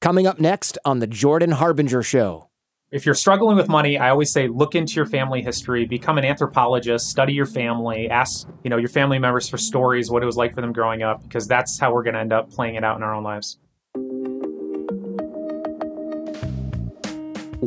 Coming up next on The Jordan Harbinger Show. If you're struggling with money, I always say look into your family history, become an anthropologist, study your family, ask, you know, your family members for stories, what it was like for them growing up, because that's how we're going to end up playing it out in our own lives.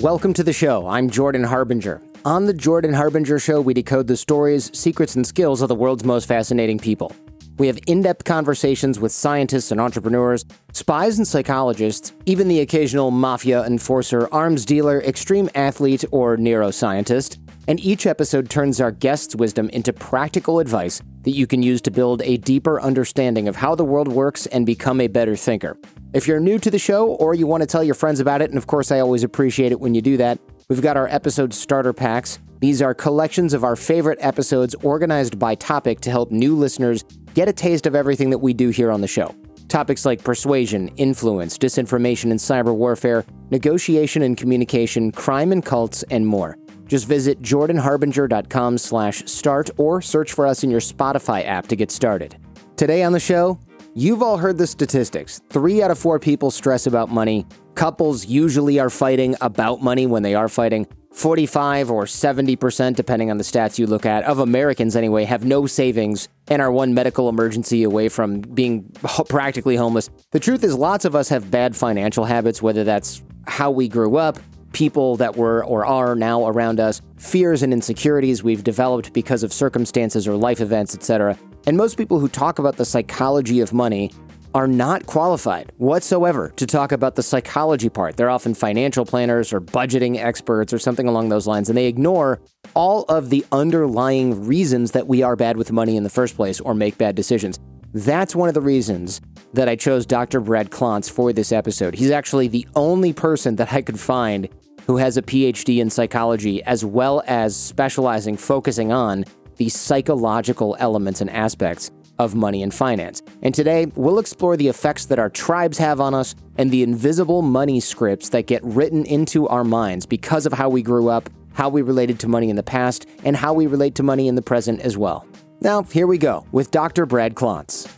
Welcome to the show. I'm Jordan Harbinger. On the Jordan Harbinger Show, we decode the stories, secrets, and skills of the world's most fascinating people. We have in depth conversations with scientists and entrepreneurs, spies and psychologists, even the occasional mafia enforcer, arms dealer, extreme athlete, or neuroscientist. And each episode turns our guests' wisdom into practical advice that you can use to build a deeper understanding of how the world works and become a better thinker. If you're new to the show or you want to tell your friends about it, and of course, I always appreciate it when you do that, we've got our episode starter packs. These are collections of our favorite episodes organized by topic to help new listeners get a taste of everything that we do here on the show. Topics like persuasion, influence, disinformation and cyber warfare, negotiation and communication, crime and cults, and more. Just visit jordanharbinger.com slash start or search for us in your Spotify app to get started. Today on the show, you've all heard the statistics. Three out of four people stress about money. Couples usually are fighting about money when they are fighting. 45 or 70%, depending on the stats you look at, of Americans anyway, have no savings and are one medical emergency away from being practically homeless. The truth is, lots of us have bad financial habits, whether that's how we grew up, people that were or are now around us, fears and insecurities we've developed because of circumstances or life events, etc. And most people who talk about the psychology of money are not qualified whatsoever to talk about the psychology part. They're often financial planners or budgeting experts or something along those lines, and they ignore all of the underlying reasons that we are bad with money in the first place or make bad decisions. That's one of the reasons that I chose Dr. Brad Klontz for this episode. He's actually the only person that I could find who has a PhD in psychology as well as specializing, focusing on the psychological elements and aspects of money and finance. And today, we'll explore the effects that our tribes have on us and the invisible money scripts that get written into our minds because of how we grew up, how we related to money in the past, and how we relate to money in the present as well. Now, here we go with Dr. Brad Klontz.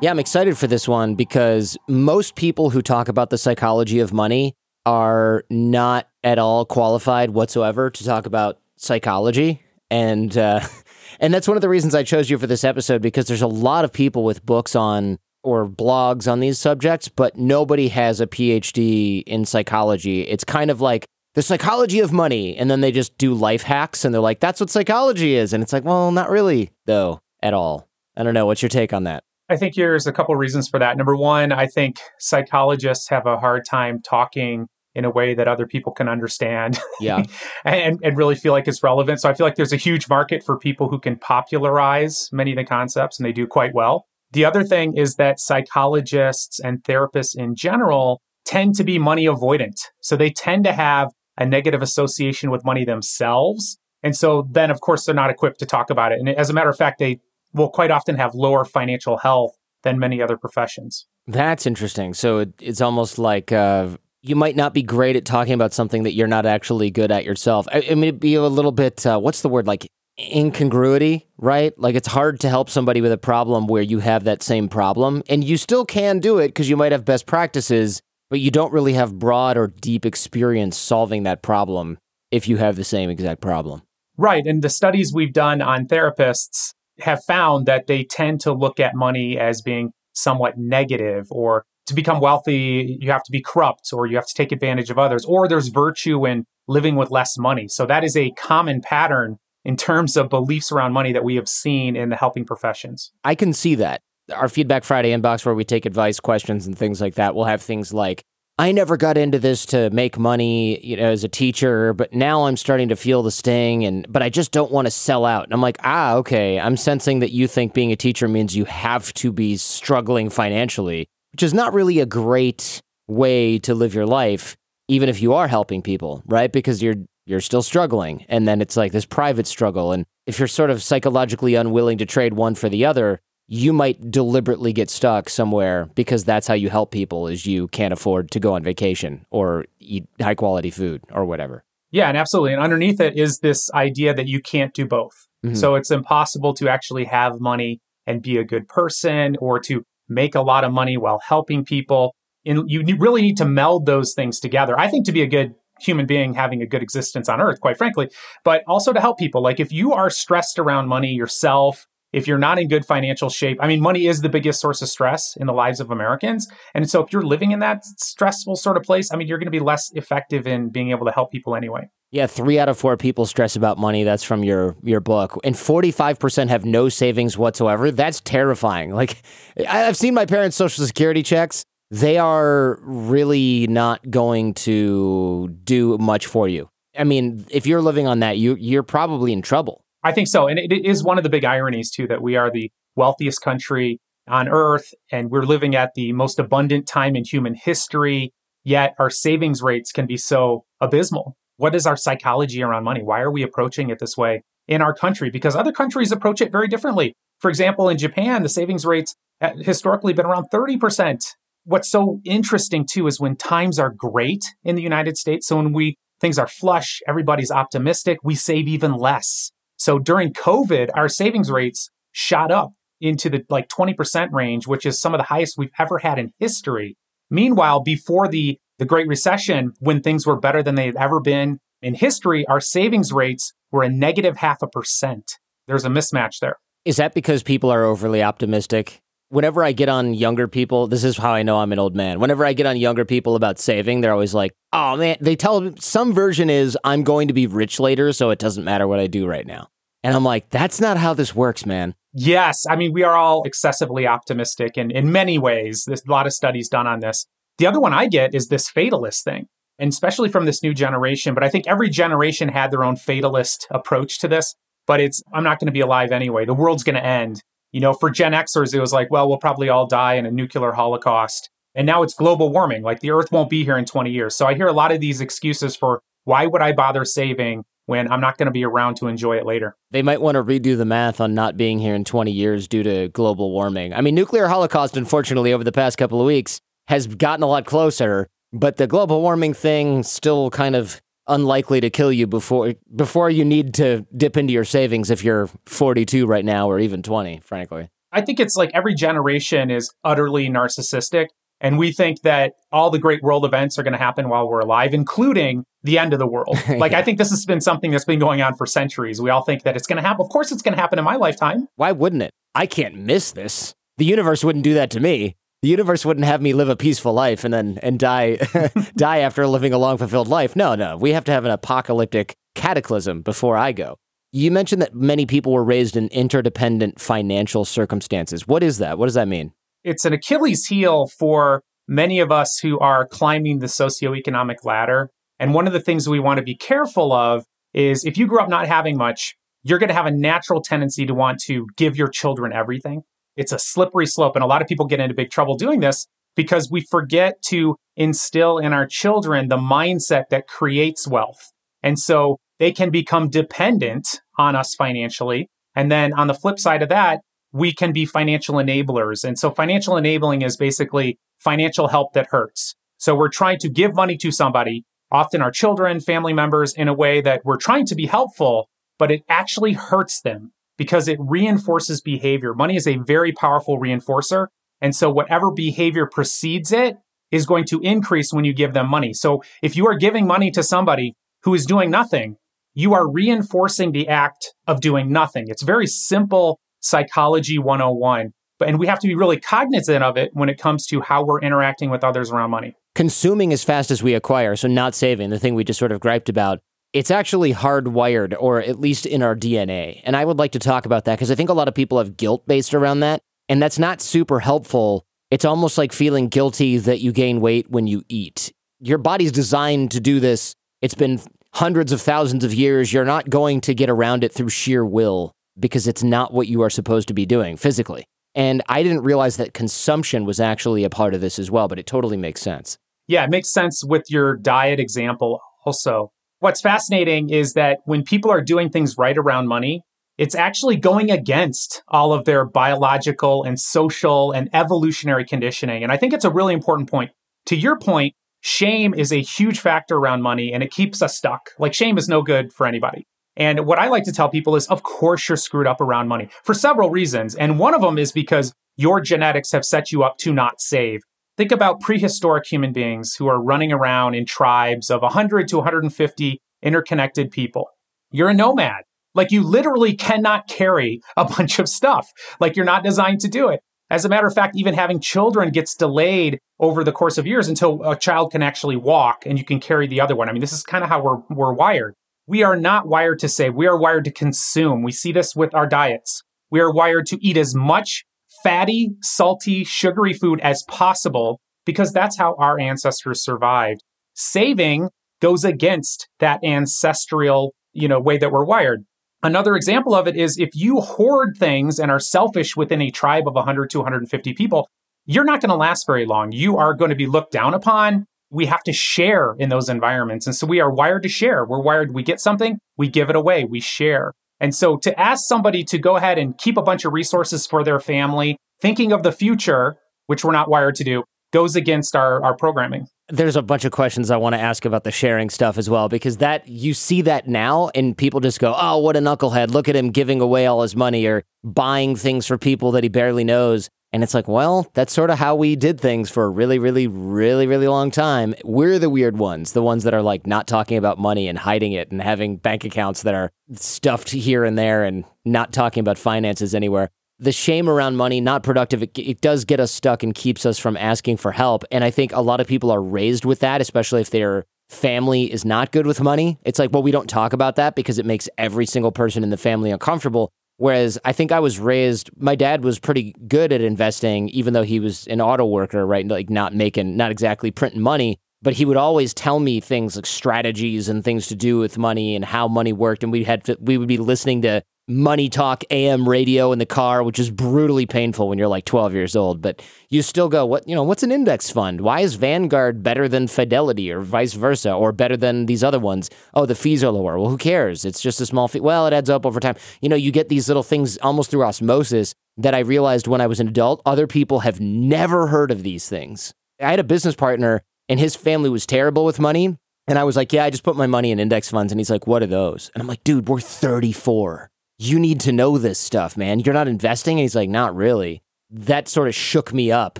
Yeah, I'm excited for this one because most people who talk about the psychology of money are not at all qualified whatsoever to talk about psychology and uh, and that's one of the reasons I chose you for this episode because there's a lot of people with books on or blogs on these subjects, but nobody has a PhD in psychology. It's kind of like the psychology of money, and then they just do life hacks, and they're like, "That's what psychology is," and it's like, well, not really though at all. I don't know. What's your take on that? I think there's a couple reasons for that. Number one, I think psychologists have a hard time talking in a way that other people can understand. Yeah. And, and really feel like it's relevant. So i feel like there's a huge market for people who can popularize many of the concepts and they do quite well. The other thing is that psychologists and therapists in general tend to be money avoidant. So they tend to have a negative association with money themselves. And so then of course they're not equipped to talk about it. And as a matter of fact they will quite often have lower financial health than many other professions. That's interesting. So it, it's almost like uh, you might not be great at talking about something that you're not actually good at yourself. I, I mean, it'd be a little bit, uh, what's the word, like incongruity, right? Like it's hard to help somebody with a problem where you have that same problem. And you still can do it because you might have best practices, but you don't really have broad or deep experience solving that problem if you have the same exact problem. Right. And the studies we've done on therapists have found that they tend to look at money as being somewhat negative or to become wealthy, you have to be corrupt or you have to take advantage of others, or there's virtue in living with less money. So that is a common pattern in terms of beliefs around money that we have seen in the helping professions. I can see that. Our Feedback Friday inbox, where we take advice, questions, and things like that, will have things like, I never got into this to make money, you know, as a teacher, but now I'm starting to feel the sting and but I just don't want to sell out. And I'm like, "Ah, okay. I'm sensing that you think being a teacher means you have to be struggling financially which is not really a great way to live your life, even if you are helping people, right? Because you're you're still struggling, and then it's like this private struggle. And if you're sort of psychologically unwilling to trade one for the other, you might deliberately get stuck somewhere because that's how you help people is you can't afford to go on vacation or eat high quality food or whatever. Yeah, and absolutely. And underneath it is this idea that you can't do both. Mm-hmm. So it's impossible to actually have money and be a good person or to make a lot of money while helping people. And you really need to meld those things together. I think to be a good human being having a good existence on earth, quite frankly, but also to help people. Like if you are stressed around money yourself, if you're not in good financial shape, I mean, money is the biggest source of stress in the lives of Americans. And so if you're living in that stressful sort of place, I mean, you're going to be less effective in being able to help people anyway. Yeah, three out of four people stress about money. That's from your your book, and forty five percent have no savings whatsoever. That's terrifying. Like, I've seen my parents' social security checks. They are really not going to do much for you. I mean, if you're living on that, you you're probably in trouble. I think so, and it is one of the big ironies too that we are the wealthiest country on earth, and we're living at the most abundant time in human history. Yet our savings rates can be so abysmal what is our psychology around money? Why are we approaching it this way in our country? Because other countries approach it very differently. For example, in Japan, the savings rates historically been around 30%. What's so interesting too is when times are great in the United States, so when we things are flush, everybody's optimistic, we save even less. So during COVID, our savings rates shot up into the like 20% range, which is some of the highest we've ever had in history. Meanwhile, before the the Great Recession, when things were better than they had ever been in history, our savings rates were a negative half a percent. There's a mismatch there. Is that because people are overly optimistic? Whenever I get on younger people, this is how I know I'm an old man. Whenever I get on younger people about saving, they're always like, oh man, they tell some version is I'm going to be rich later, so it doesn't matter what I do right now. And I'm like, that's not how this works, man. Yes. I mean, we are all excessively optimistic and in many ways. There's a lot of studies done on this. The other one I get is this fatalist thing, and especially from this new generation. But I think every generation had their own fatalist approach to this. But it's, I'm not going to be alive anyway. The world's going to end. You know, for Gen Xers, it was like, well, we'll probably all die in a nuclear holocaust. And now it's global warming. Like the earth won't be here in 20 years. So I hear a lot of these excuses for why would I bother saving when I'm not going to be around to enjoy it later. They might want to redo the math on not being here in 20 years due to global warming. I mean, nuclear holocaust, unfortunately, over the past couple of weeks, has gotten a lot closer, but the global warming thing still kind of unlikely to kill you before before you need to dip into your savings if you're 42 right now or even 20, frankly. I think it's like every generation is utterly narcissistic and we think that all the great world events are going to happen while we're alive, including the end of the world. Like, yeah. I think this has been something that's been going on for centuries. We all think that it's going to happen. Of course, it's going to happen in my lifetime. Why wouldn't it? I can't miss this. The universe wouldn't do that to me the universe wouldn't have me live a peaceful life and then and die die after living a long fulfilled life. No, no. We have to have an apocalyptic cataclysm before I go. You mentioned that many people were raised in interdependent financial circumstances. What is that? What does that mean? It's an Achilles heel for many of us who are climbing the socioeconomic ladder. And one of the things we want to be careful of is if you grew up not having much, you're going to have a natural tendency to want to give your children everything. It's a slippery slope. And a lot of people get into big trouble doing this because we forget to instill in our children the mindset that creates wealth. And so they can become dependent on us financially. And then on the flip side of that, we can be financial enablers. And so financial enabling is basically financial help that hurts. So we're trying to give money to somebody, often our children, family members, in a way that we're trying to be helpful, but it actually hurts them because it reinforces behavior. Money is a very powerful reinforcer. And so whatever behavior precedes it is going to increase when you give them money. So if you are giving money to somebody who is doing nothing, you are reinforcing the act of doing nothing. It's very simple psychology 101. But, and we have to be really cognizant of it when it comes to how we're interacting with others around money. Consuming as fast as we acquire, so not saving, the thing we just sort of griped about it's actually hardwired, or at least in our DNA. And I would like to talk about that because I think a lot of people have guilt based around that. And that's not super helpful. It's almost like feeling guilty that you gain weight when you eat. Your body's designed to do this. It's been hundreds of thousands of years. You're not going to get around it through sheer will because it's not what you are supposed to be doing physically. And I didn't realize that consumption was actually a part of this as well, but it totally makes sense. Yeah, it makes sense with your diet example also what's fascinating is that when people are doing things right around money, it's actually going against all of their biological and social and evolutionary conditioning. And I think it's a really important point. To your point, shame is a huge factor around money and it keeps us stuck. Like shame is no good for anybody. And what I like to tell people is, of course, you're screwed up around money for several reasons. And one of them is because your genetics have set you up to not save. Think about prehistoric human beings who are running around in tribes of 100 to 150 interconnected people. You're a nomad. Like you literally cannot carry a bunch of stuff. Like you're not designed to do it. As a matter of fact, even having children gets delayed over the course of years until a child can actually walk and you can carry the other one. I mean, this is kind of how we're, we're wired. We are not wired to save. We are wired to consume. We see this with our diets. We are wired to eat as much fatty, salty, sugary food as possible because that's how our ancestors survived. Saving goes against that ancestral, you know, way that we're wired. Another example of it is if you hoard things and are selfish within a tribe of 100 to 150 people, you're not going to last very long. You are going to be looked down upon. We have to share in those environments. And so we are wired to share. We're wired, we get something, we give it away, we share. And so to ask somebody to go ahead and keep a bunch of resources for their family, thinking of the future, which we're not wired to do, goes against our, our programming. There's a bunch of questions I want to ask about the sharing stuff as well, because that you see that now and people just go, Oh, what a knucklehead. Look at him giving away all his money or buying things for people that he barely knows. And it's like, well, that's sort of how we did things for a really, really, really, really long time. We're the weird ones, the ones that are like not talking about money and hiding it and having bank accounts that are stuffed here and there and not talking about finances anywhere the shame around money, not productive, it, it, does get us stuck and keeps us from asking for help. And I think a lot of people are raised with that, especially if their family is not good with money. It's like, well, we don't talk about that because it makes every single person in the family uncomfortable. Whereas I think I was raised, my dad was pretty good at investing, even though he was an auto worker, right? Like not making, not exactly printing money, but he would always tell me things like strategies and things to do with money and how money worked. And we had, we would be listening to money talk AM radio in the car, which is brutally painful when you're like 12 years old. But you still go, what, you know, what's an index fund? Why is Vanguard better than Fidelity or vice versa or better than these other ones? Oh, the fees are lower. Well, who cares? It's just a small fee. Well, it adds up over time. You know, you get these little things almost through osmosis that I realized when I was an adult, other people have never heard of these things. I had a business partner and his family was terrible with money. And I was like, yeah, I just put my money in index funds. And he's like, what are those? And I'm like, dude, we're 34 you need to know this stuff, man. You're not investing. And he's like, not really. That sort of shook me up.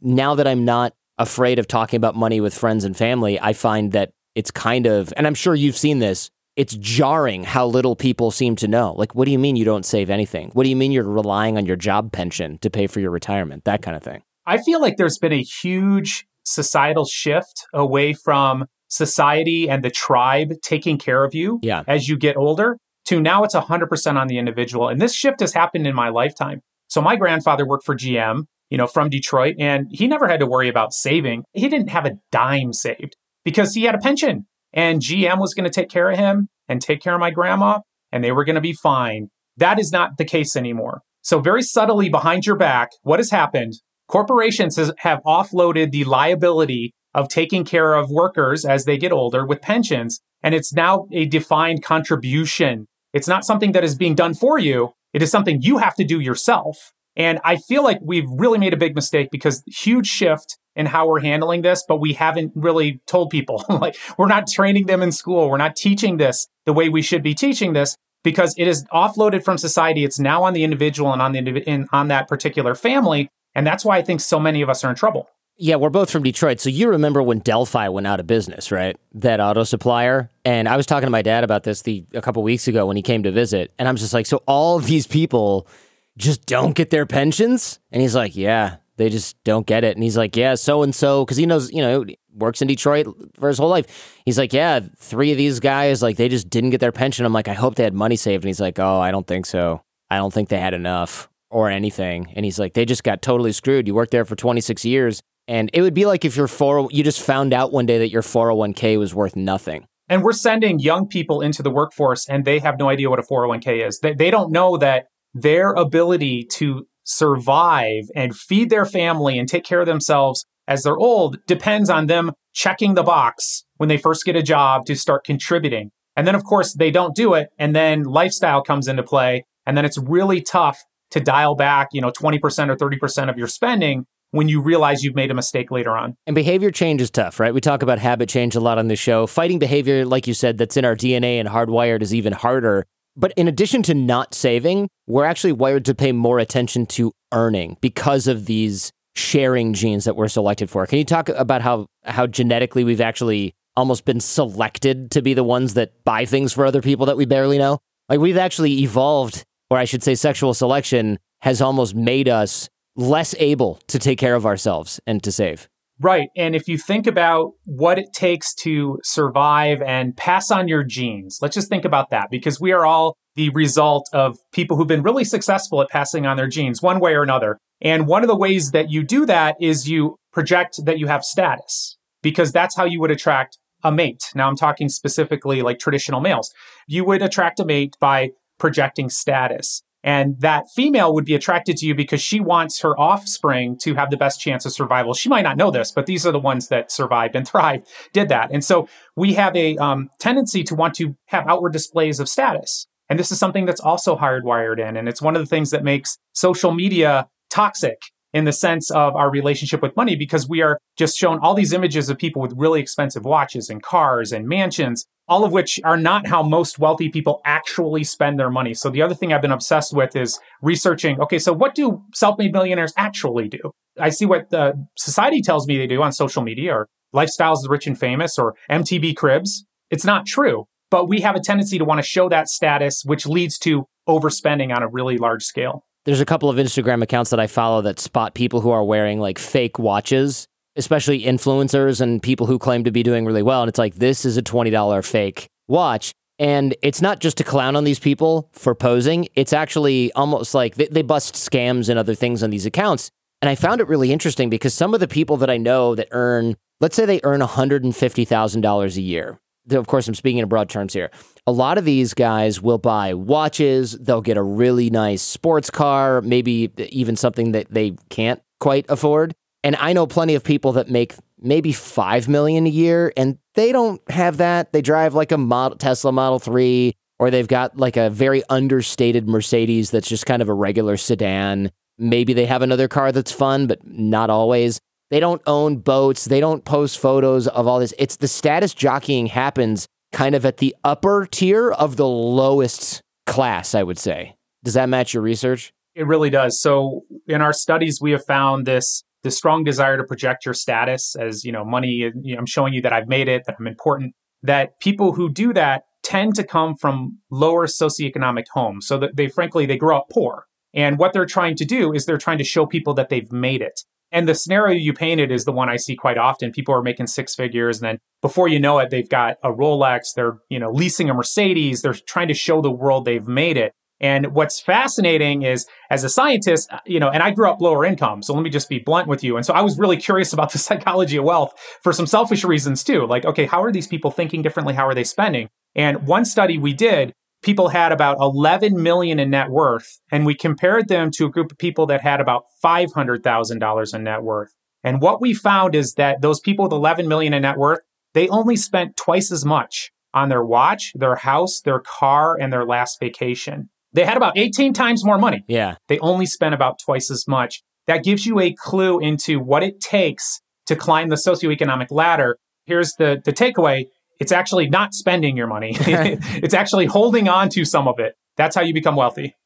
Now that I'm not afraid of talking about money with friends and family, I find that it's kind of, and I'm sure you've seen this, it's jarring how little people seem to know. Like, what do you mean you don't save anything? What do you mean you're relying on your job pension to pay for your retirement? That kind of thing. I feel like there's been a huge societal shift away from society and the tribe taking care of you yeah. as you get older to now it's 100% on the individual. And this shift has happened in my lifetime. So my grandfather worked for GM, you know, from Detroit, and he never had to worry about saving. He didn't have a dime saved because he had a pension and GM was going to take care of him and take care of my grandma and they were going to be fine. That is not the case anymore. So very subtly behind your back, what has happened? Corporations has, have offloaded the liability of taking care of workers as they get older with pensions. And it's now a defined contribution it's not something that is being done for you. It is something you have to do yourself. And I feel like we've really made a big mistake because huge shift in how we're handling this, but we haven't really told people. like we're not training them in school. We're not teaching this the way we should be teaching this because it is offloaded from society. It's now on the individual and on the in, on that particular family, and that's why I think so many of us are in trouble. Yeah, we're both from Detroit. So you remember when Delphi went out of business, right? That auto supplier. And I was talking to my dad about this the a couple weeks ago when he came to visit, and I'm just like, so all of these people just don't get their pensions? And he's like, yeah, they just don't get it. And he's like, yeah, so and so, because he knows, you know, works in Detroit for his whole life. He's like, yeah, three of these guys, like, they just didn't get their pension. I'm like, I hope they had money saved. And he's like, oh, I don't think so. I don't think they had enough or anything. And he's like, they just got totally screwed. You worked there for 26 years and it would be like if your 4 you just found out one day that your 401k was worth nothing. And we're sending young people into the workforce and they have no idea what a 401k is. They, they don't know that their ability to survive and feed their family and take care of themselves as they're old depends on them checking the box when they first get a job to start contributing. And then, of course, they don't do it. And then lifestyle comes into play. And then it's really tough to dial back, you know, 20% or 30% of your spending when you realize you've made a mistake later on. And behavior change is tough, right? We talk about habit change a lot on the show. Fighting behavior, like you said, that's in our DNA and hardwired is even harder. But in addition to not saving, we're actually wired to pay more attention to earning because of these sharing genes that we're selected for. Can you talk about how how genetically we've actually almost been selected to be the ones that buy things for other people that we barely know? Like we've actually evolved, or I should say sexual selection has almost made us less able to take care of ourselves and to save. Right. And if you think about what it takes to survive and pass on your genes, let's just think about that because we are all the result of people who've been really successful at passing on their genes one way or another. And one of the ways that you do that is you project that you have status because that's how you would attract a mate. Now I'm talking specifically like traditional males. You would attract a mate by projecting status. And that female would be attracted to you because she wants her offspring to have the best chance of survival. She might not know this, but these are the ones that survived and thrived, did that. And so we have a um, tendency to want to have outward displays of status. And this is something that's also hardwired in. And it's one of the things that makes social media toxic in the sense of our relationship with money because we are just shown all these images of people with really expensive watches and cars and mansions all of which are not how most wealthy people actually spend their money. So the other thing I've been obsessed with is researching, okay, so what do self-made millionaires actually do? I see what the society tells me they do on social media or lifestyles rich and famous or MTV cribs. It's not true, but we have a tendency to want to show that status, which leads to overspending on a really large scale. There's a couple of Instagram accounts that I follow that spot people who are wearing like fake watches especially influencers and people who claim to be doing really well. And it's like, this is a $20 fake watch. And it's not just to clown on these people for posing, it's actually almost like they, they bust scams and other things on these accounts. And I found it really interesting because some of the people that I know that earn, let's say they earn $150,000 a year. Of course, I'm speaking in broad terms here. A lot of these guys will buy watches, they'll get a really nice sports car, maybe even something that they can't quite afford. And I know plenty of people that make maybe 5 million a year and they don't have that. They drive like a model, Tesla Model 3 or they've got like a very understated Mercedes that's just kind of a regular sedan. Maybe they have another car that's fun, but not always. They don't own boats. They don't post photos of all this. It's the status jockeying happens kind of at the upper tier of the lowest class, I would say. Does that match your research? It really does. So in our studies, we have found this the strong desire to project your status as, you know, money, you know, I'm showing you that I've made it, that I'm important, that people who do that tend to come from lower socioeconomic homes. So that they frankly, they grow up poor. And what they're trying to do is they're trying to show people that they've made it. And the scenario you painted is the one I see quite often. People are making six figures and then before you know it, they've got a Rolex, they're, you know, leasing a Mercedes, they're trying to show the world they've made it. And what's fascinating is as a scientist, uh, you know, and I grew up lower income. So let me just be blunt with you. And so I was really curious about the psychology of wealth for some selfish reasons too. Like, okay, how are these people thinking differently? How are they spending? And one study we did, people had about 11 million in net worth. And we compared them to a group of people that had about $500,000 in net worth. And what we found is that those people with 11 million in net worth, they only spent twice as much on their watch, their house, their car, and their last vacation. They had about 18 times more money. Yeah. They only spent about twice as much. That gives you a clue into what it takes to climb the socioeconomic ladder. Here's the, the takeaway it's actually not spending your money, it's actually holding on to some of it. That's how you become wealthy.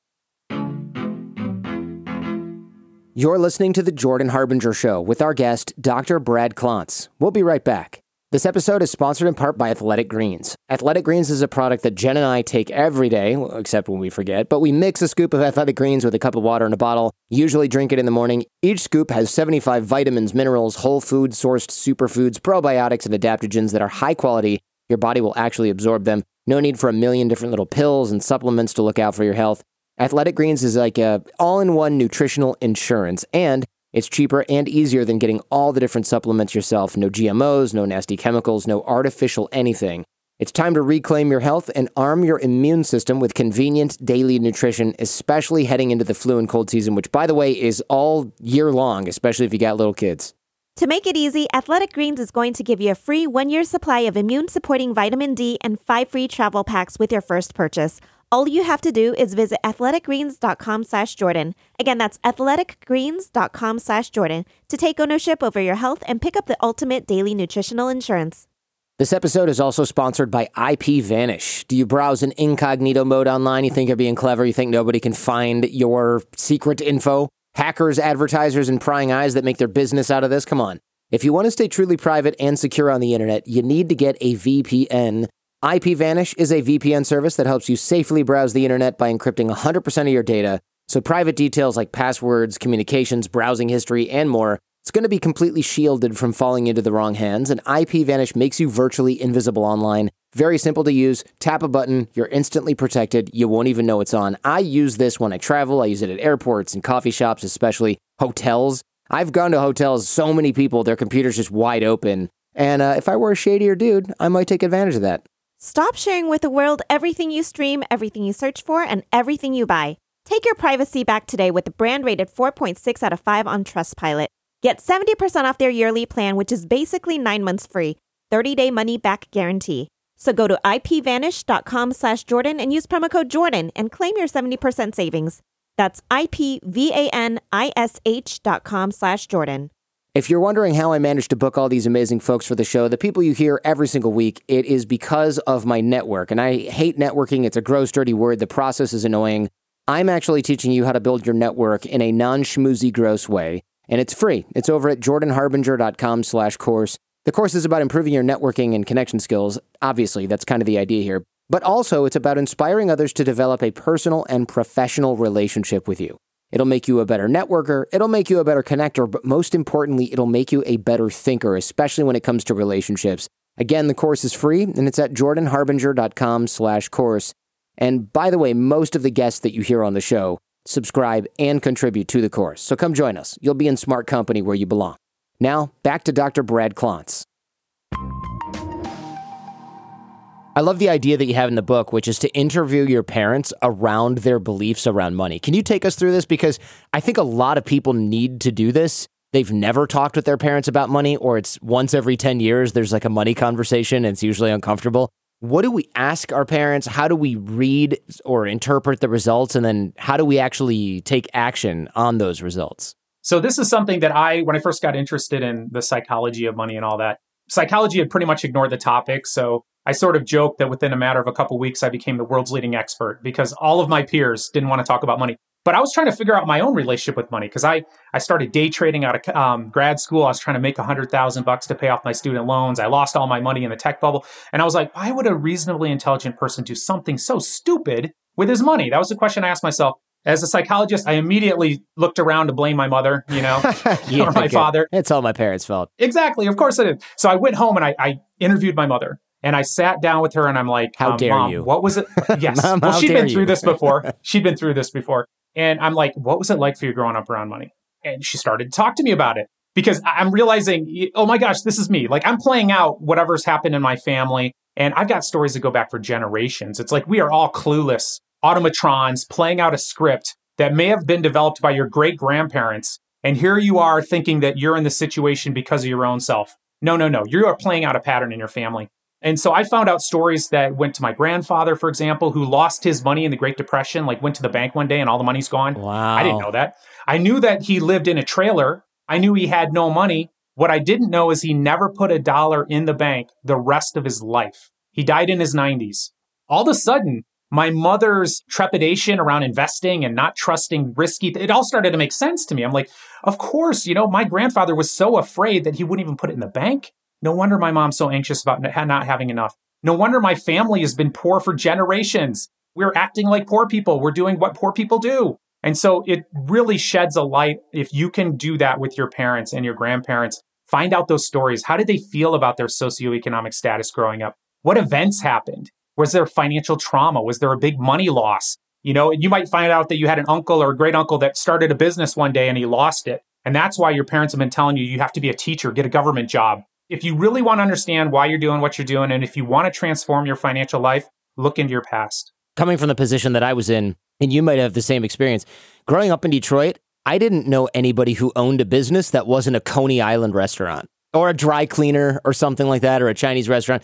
You're listening to The Jordan Harbinger Show with our guest, Dr. Brad Klontz. We'll be right back. This episode is sponsored in part by Athletic Greens. Athletic Greens is a product that Jen and I take every day, except when we forget, but we mix a scoop of Athletic Greens with a cup of water in a bottle, usually drink it in the morning. Each scoop has 75 vitamins, minerals, whole food sourced superfoods, probiotics, and adaptogens that are high quality. Your body will actually absorb them. No need for a million different little pills and supplements to look out for your health. Athletic Greens is like a all-in-one nutritional insurance and it's cheaper and easier than getting all the different supplements yourself. No GMOs, no nasty chemicals, no artificial anything. It's time to reclaim your health and arm your immune system with convenient daily nutrition, especially heading into the flu and cold season, which, by the way, is all year long, especially if you got little kids. To make it easy, Athletic Greens is going to give you a free one year supply of immune supporting vitamin D and five free travel packs with your first purchase. All you have to do is visit athleticgreens.com slash Jordan. Again, that's athleticgreens.com slash Jordan to take ownership over your health and pick up the ultimate daily nutritional insurance. This episode is also sponsored by IPVanish. Do you browse in incognito mode online? You think you're being clever? You think nobody can find your secret info? Hackers, advertisers, and prying eyes that make their business out of this? Come on. If you want to stay truly private and secure on the internet, you need to get a VPN. IPVanish is a VPN service that helps you safely browse the internet by encrypting 100% of your data. So, private details like passwords, communications, browsing history, and more it's going to be completely shielded from falling into the wrong hands, and IPVanish makes you virtually invisible online. Very simple to use. Tap a button, you're instantly protected. You won't even know it's on. I use this when I travel. I use it at airports and coffee shops, especially hotels. I've gone to hotels, so many people, their computers just wide open. And uh, if I were a shadier dude, I might take advantage of that. Stop sharing with the world everything you stream, everything you search for, and everything you buy. Take your privacy back today with the brand rated 4.6 out of 5 on Trustpilot. Get 70% off their yearly plan, which is basically nine months free, 30-day money-back guarantee. So go to ipvanish.com slash Jordan and use promo code Jordan and claim your 70% savings. That's ipvanish dot com slash Jordan. If you're wondering how I managed to book all these amazing folks for the show, the people you hear every single week, it is because of my network. And I hate networking. It's a gross, dirty word. The process is annoying. I'm actually teaching you how to build your network in a non-schmoozy, gross way and it's free. It's over at jordanharbinger.com slash course. The course is about improving your networking and connection skills. Obviously, that's kind of the idea here. But also, it's about inspiring others to develop a personal and professional relationship with you. It'll make you a better networker, it'll make you a better connector, but most importantly, it'll make you a better thinker, especially when it comes to relationships. Again, the course is free, and it's at jordanharbinger.com slash course. And by the way, most of the guests that you hear on the show subscribe, and contribute to the course. So come join us. You'll be in smart company where you belong. Now, back to Dr. Brad Klontz. I love the idea that you have in the book, which is to interview your parents around their beliefs around money. Can you take us through this? Because I think a lot of people need to do this. They've never talked with their parents about money, or it's once every 10 years, there's like a money conversation, and it's usually uncomfortable what do we ask our parents? How do we read or interpret the results? And then how do we actually take action on those results? So, this is something that I, when I first got interested in the psychology of money and all that, psychology had pretty much ignored the topic. So, I sort of joked that within a matter of a couple of weeks, I became the world's leading expert because all of my peers didn't want to talk about money. But I was trying to figure out my own relationship with money because I, I started day trading out of um, grad school. I was trying to make a hundred thousand bucks to pay off my student loans. I lost all my money in the tech bubble, and I was like, why would a reasonably intelligent person do something so stupid with his money? That was the question I asked myself. As a psychologist, I immediately looked around to blame my mother, you know, or my father. It's all my parents' fault. Exactly. Of course it is. So I went home and I, I interviewed my mother. And I sat down with her and I'm like, How um, dare Mom, you? What was it? Yes. Mom, well, she'd been through you? this before. She'd been through this before. And I'm like, what was it like for you growing up around money? And she started to talk to me about it because I'm realizing, oh my gosh, this is me. Like I'm playing out whatever's happened in my family. And I've got stories that go back for generations. It's like we are all clueless automatrons playing out a script that may have been developed by your great grandparents. And here you are thinking that you're in the situation because of your own self. No, no, no. You are playing out a pattern in your family. And so I found out stories that went to my grandfather, for example, who lost his money in the Great Depression, like went to the bank one day and all the money's gone. Wow. I didn't know that. I knew that he lived in a trailer. I knew he had no money. What I didn't know is he never put a dollar in the bank the rest of his life. He died in his 90s. All of a sudden, my mother's trepidation around investing and not trusting risky, it all started to make sense to me. I'm like, of course, you know, my grandfather was so afraid that he wouldn't even put it in the bank. No wonder my mom's so anxious about not having enough. No wonder my family has been poor for generations. We're acting like poor people. We're doing what poor people do. And so it really sheds a light if you can do that with your parents and your grandparents. Find out those stories. How did they feel about their socioeconomic status growing up? What events happened? Was there financial trauma? Was there a big money loss? You know, you might find out that you had an uncle or a great uncle that started a business one day and he lost it. And that's why your parents have been telling you you have to be a teacher, get a government job, if you really want to understand why you're doing what you're doing, and if you want to transform your financial life, look into your past. Coming from the position that I was in, and you might have the same experience, growing up in Detroit, I didn't know anybody who owned a business that wasn't a Coney Island restaurant or a dry cleaner or something like that or a Chinese restaurant.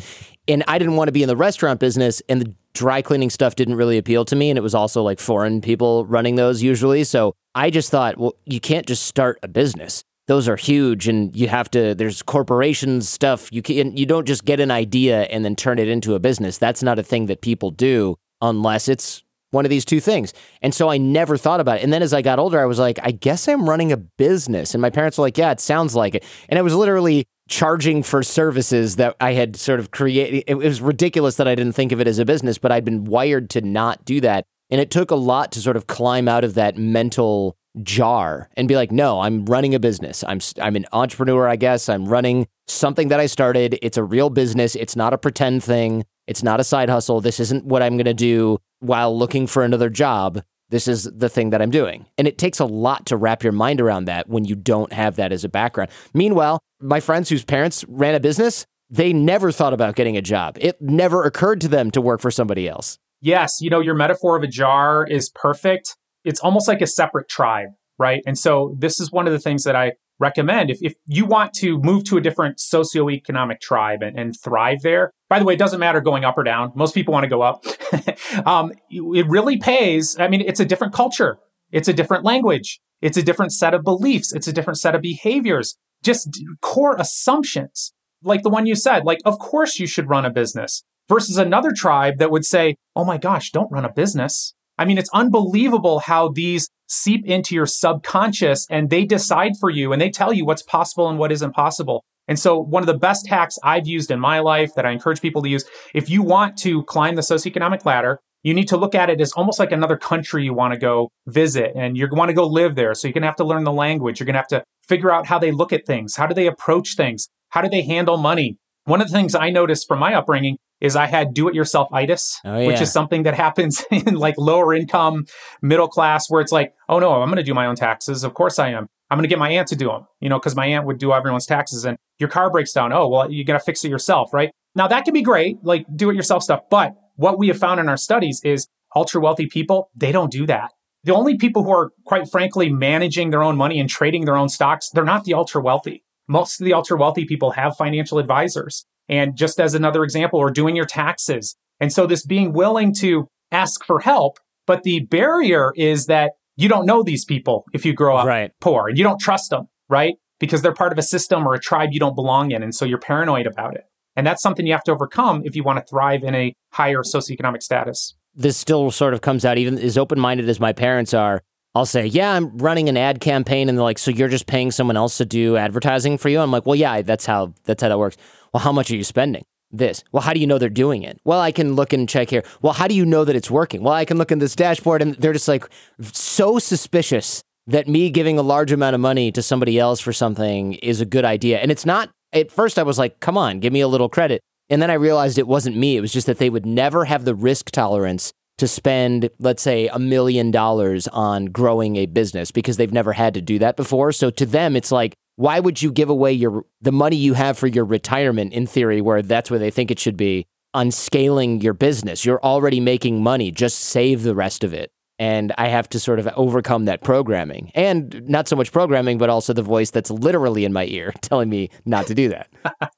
And I didn't want to be in the restaurant business and the dry cleaning stuff didn't really appeal to me and it was also like foreign people running those usually. So I just thought, well, you can't just start a business those are huge and you have to there's corporations stuff. You can you don't just get an idea and then turn it into a business. That's not a thing that people do unless it's one of these two things. And so i never thought about it. And then as i got older i was like i guess i'm running a business. And my parents were like yeah it sounds like it. And i was literally charging for services that i had sort of created it was ridiculous that i didn't think of it as a business but i'd been wired to not do that. And it took a lot to sort of climb out of that mental jar and be like, no, I'm running a business. I'm I'm an entrepreneur, I guess. I'm running something that I started. It's a real business. It's not a pretend thing. It's not a side hustle. This isn't what I'm going to do while looking for another job. This is the thing that I'm doing. And it takes a lot to wrap your mind around that when you don't have that as a background. Meanwhile, my friends whose parents ran a business, they never thought about getting a job. It never occurred to them to work for somebody else. Yes, you know, your metaphor of a jar is perfect it's almost like a separate tribe, right? And so this is one of the things that I recommend. If, if you want to move to a different socioeconomic tribe and, and thrive there, by the way, it doesn't matter going up or down. Most people want to go up. um, it really pays. I mean, it's a different culture. It's a different language. It's a different set of beliefs. It's a different set of behaviors, just core assumptions. Like the one you said, like, of course you should run a business versus another tribe that would say, oh my gosh, don't run a business. I mean, it's unbelievable how these seep into your subconscious and they decide for you and they tell you what's possible and what isn't possible. And so one of the best hacks I've used in my life that I encourage people to use, if you want to climb the socioeconomic ladder, you need to look at it as almost like another country you want to go visit and you want to go live there. So you're going to have to learn the language. You're going to have to figure out how they look at things. How do they approach things? How do they handle money? One of the things I noticed from my upbringing is I had do it yourself itis, oh, yeah. which is something that happens in like lower income, middle class, where it's like, oh no, I'm going to do my own taxes. Of course I am. I'm going to get my aunt to do them, you know, because my aunt would do everyone's taxes and your car breaks down. Oh, well, you got to fix it yourself, right? Now that can be great, like do it yourself stuff. But what we have found in our studies is ultra wealthy people, they don't do that. The only people who are, quite frankly, managing their own money and trading their own stocks, they're not the ultra wealthy. Most of the ultra wealthy people have financial advisors. And just as another example, or doing your taxes. And so this being willing to ask for help, but the barrier is that you don't know these people if you grow up right. poor and you don't trust them, right? Because they're part of a system or a tribe you don't belong in. And so you're paranoid about it. And that's something you have to overcome if you want to thrive in a higher socioeconomic status. This still sort of comes out, even as open minded as my parents are. I'll say, Yeah, I'm running an ad campaign. And they're like, So you're just paying someone else to do advertising for you? I'm like, Well, yeah, that's how that's how that works. Well, how much are you spending? This. Well, how do you know they're doing it? Well, I can look and check here. Well, how do you know that it's working? Well, I can look in this dashboard and they're just like so suspicious that me giving a large amount of money to somebody else for something is a good idea. And it's not, at first I was like, come on, give me a little credit. And then I realized it wasn't me. It was just that they would never have the risk tolerance to spend, let's say, a million dollars on growing a business because they've never had to do that before. So to them, it's like, why would you give away your the money you have for your retirement in theory where that's where they think it should be on scaling your business? You're already making money. Just save the rest of it. And i have to sort of overcome that programming. And not so much programming but also the voice that's literally in my ear telling me not to do that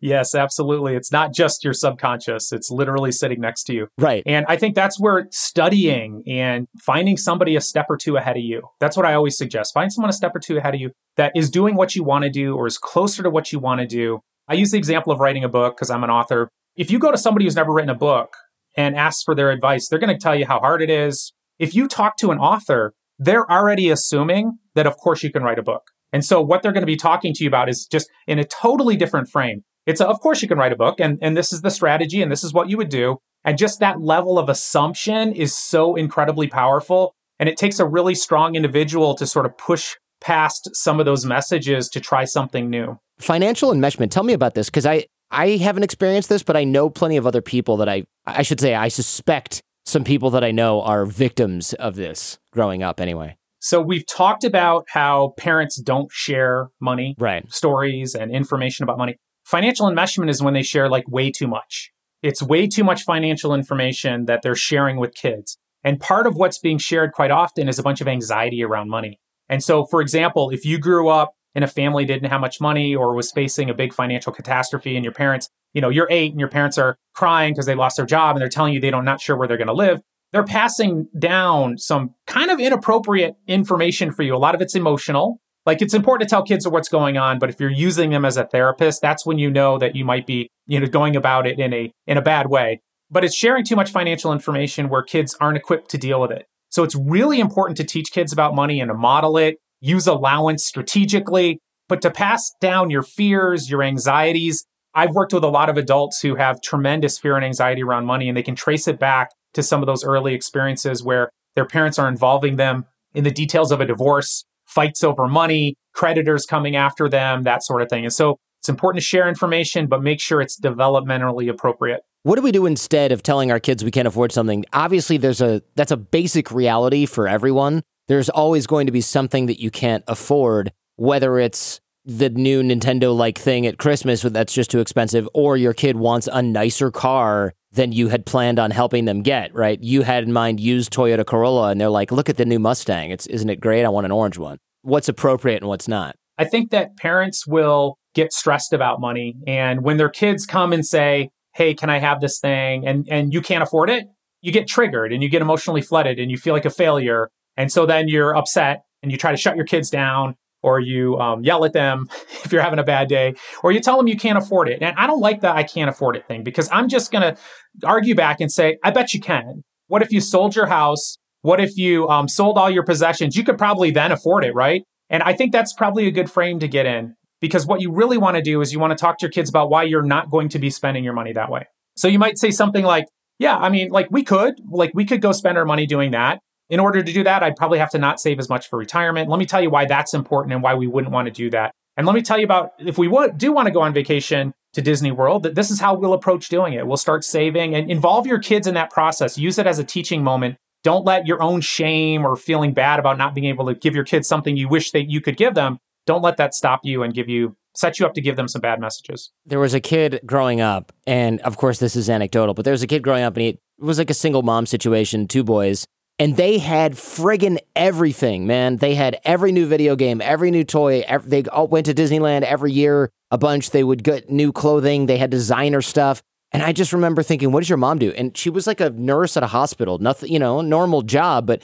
yes, absolutely. It's not just your subconscious, it's literally sitting next to you. Right. And I think that's where studying and finding somebody a step or two ahead of you. That's what I always suggest. Find someone a step or two ahead of you that is doing what you want to do or is closer to what you want to do. I use the example of writing a book because I'm an author. If you go to somebody who's never written a book and ask for their advice, they're going to tell you how hard it is. If you talk to an author, they're already assuming that, of course, you can write a book. And so what they're going to be talking to you about is just in a totally different frame. It's a, of course you can write a book and, and this is the strategy and this is what you would do. And just that level of assumption is so incredibly powerful. And it takes a really strong individual to sort of push past some of those messages to try something new. Financial enmeshment. Tell me about this because I, I haven't experienced this, but I know plenty of other people that I, I should say, I suspect some people that I know are victims of this growing up anyway. So we've talked about how parents don't share money, right. stories and information about money. Financial enmeshment is when they share like way too much. It's way too much financial information that they're sharing with kids. And part of what's being shared quite often is a bunch of anxiety around money. And so, for example, if you grew up in a family didn't have much money or was facing a big financial catastrophe and your parents, you know, you're eight and your parents are crying because they lost their job and they're telling you they don't not sure where they're going to live they're passing down some kind of inappropriate information for you. A lot of it's emotional. Like it's important to tell kids what's going on, but if you're using them as a therapist, that's when you know that you might be, you know, going about it in a in a bad way. But it's sharing too much financial information where kids aren't equipped to deal with it. So it's really important to teach kids about money and to model it, use allowance strategically, but to pass down your fears, your anxieties. I've worked with a lot of adults who have tremendous fear and anxiety around money, and they can trace it back to some of those early experiences where their parents are involving them in the details of a divorce, fights over money, creditors coming after them, that sort of thing. And so it's important to share information, but make sure it's developmentally appropriate. What do we do instead of telling our kids we can't afford something? Obviously, there's a that's a basic reality for everyone. There's always going to be something that you can't afford, whether it's the new Nintendo like thing at Christmas that's just too expensive, or your kid wants a nicer car than you had planned on helping them get, right? You had in mind used Toyota Corolla and they're like, look at the new Mustang. It's isn't it great? I want an orange one. What's appropriate and what's not? I think that parents will get stressed about money. And when their kids come and say, Hey, can I have this thing? And and you can't afford it, you get triggered and you get emotionally flooded and you feel like a failure. And so then you're upset and you try to shut your kids down or you um, yell at them if you're having a bad day, or you tell them you can't afford it. And I don't like that I can't afford it thing because I'm just going to argue back and say, I bet you can. What if you sold your house? What if you um, sold all your possessions? You could probably then afford it, right? And I think that's probably a good frame to get in because what you really want to do is you want to talk to your kids about why you're not going to be spending your money that way. So you might say something like, yeah, I mean, like we could, like we could go spend our money doing that. In order to do that, I'd probably have to not save as much for retirement. Let me tell you why that's important and why we wouldn't want to do that. And let me tell you about if we would, do want to go on vacation to Disney World, that this is how we'll approach doing it. We'll start saving and involve your kids in that process. Use it as a teaching moment. Don't let your own shame or feeling bad about not being able to give your kids something you wish that you could give them. Don't let that stop you and give you set you up to give them some bad messages. There was a kid growing up, and of course this is anecdotal, but there was a kid growing up and he it was like a single mom situation, two boys, and they had friggin' everything, man. They had every new video game, every new toy. Every, they all went to Disneyland every year, a bunch. They would get new clothing. They had designer stuff. And I just remember thinking, what does your mom do? And she was like a nurse at a hospital, nothing, you know, normal job. But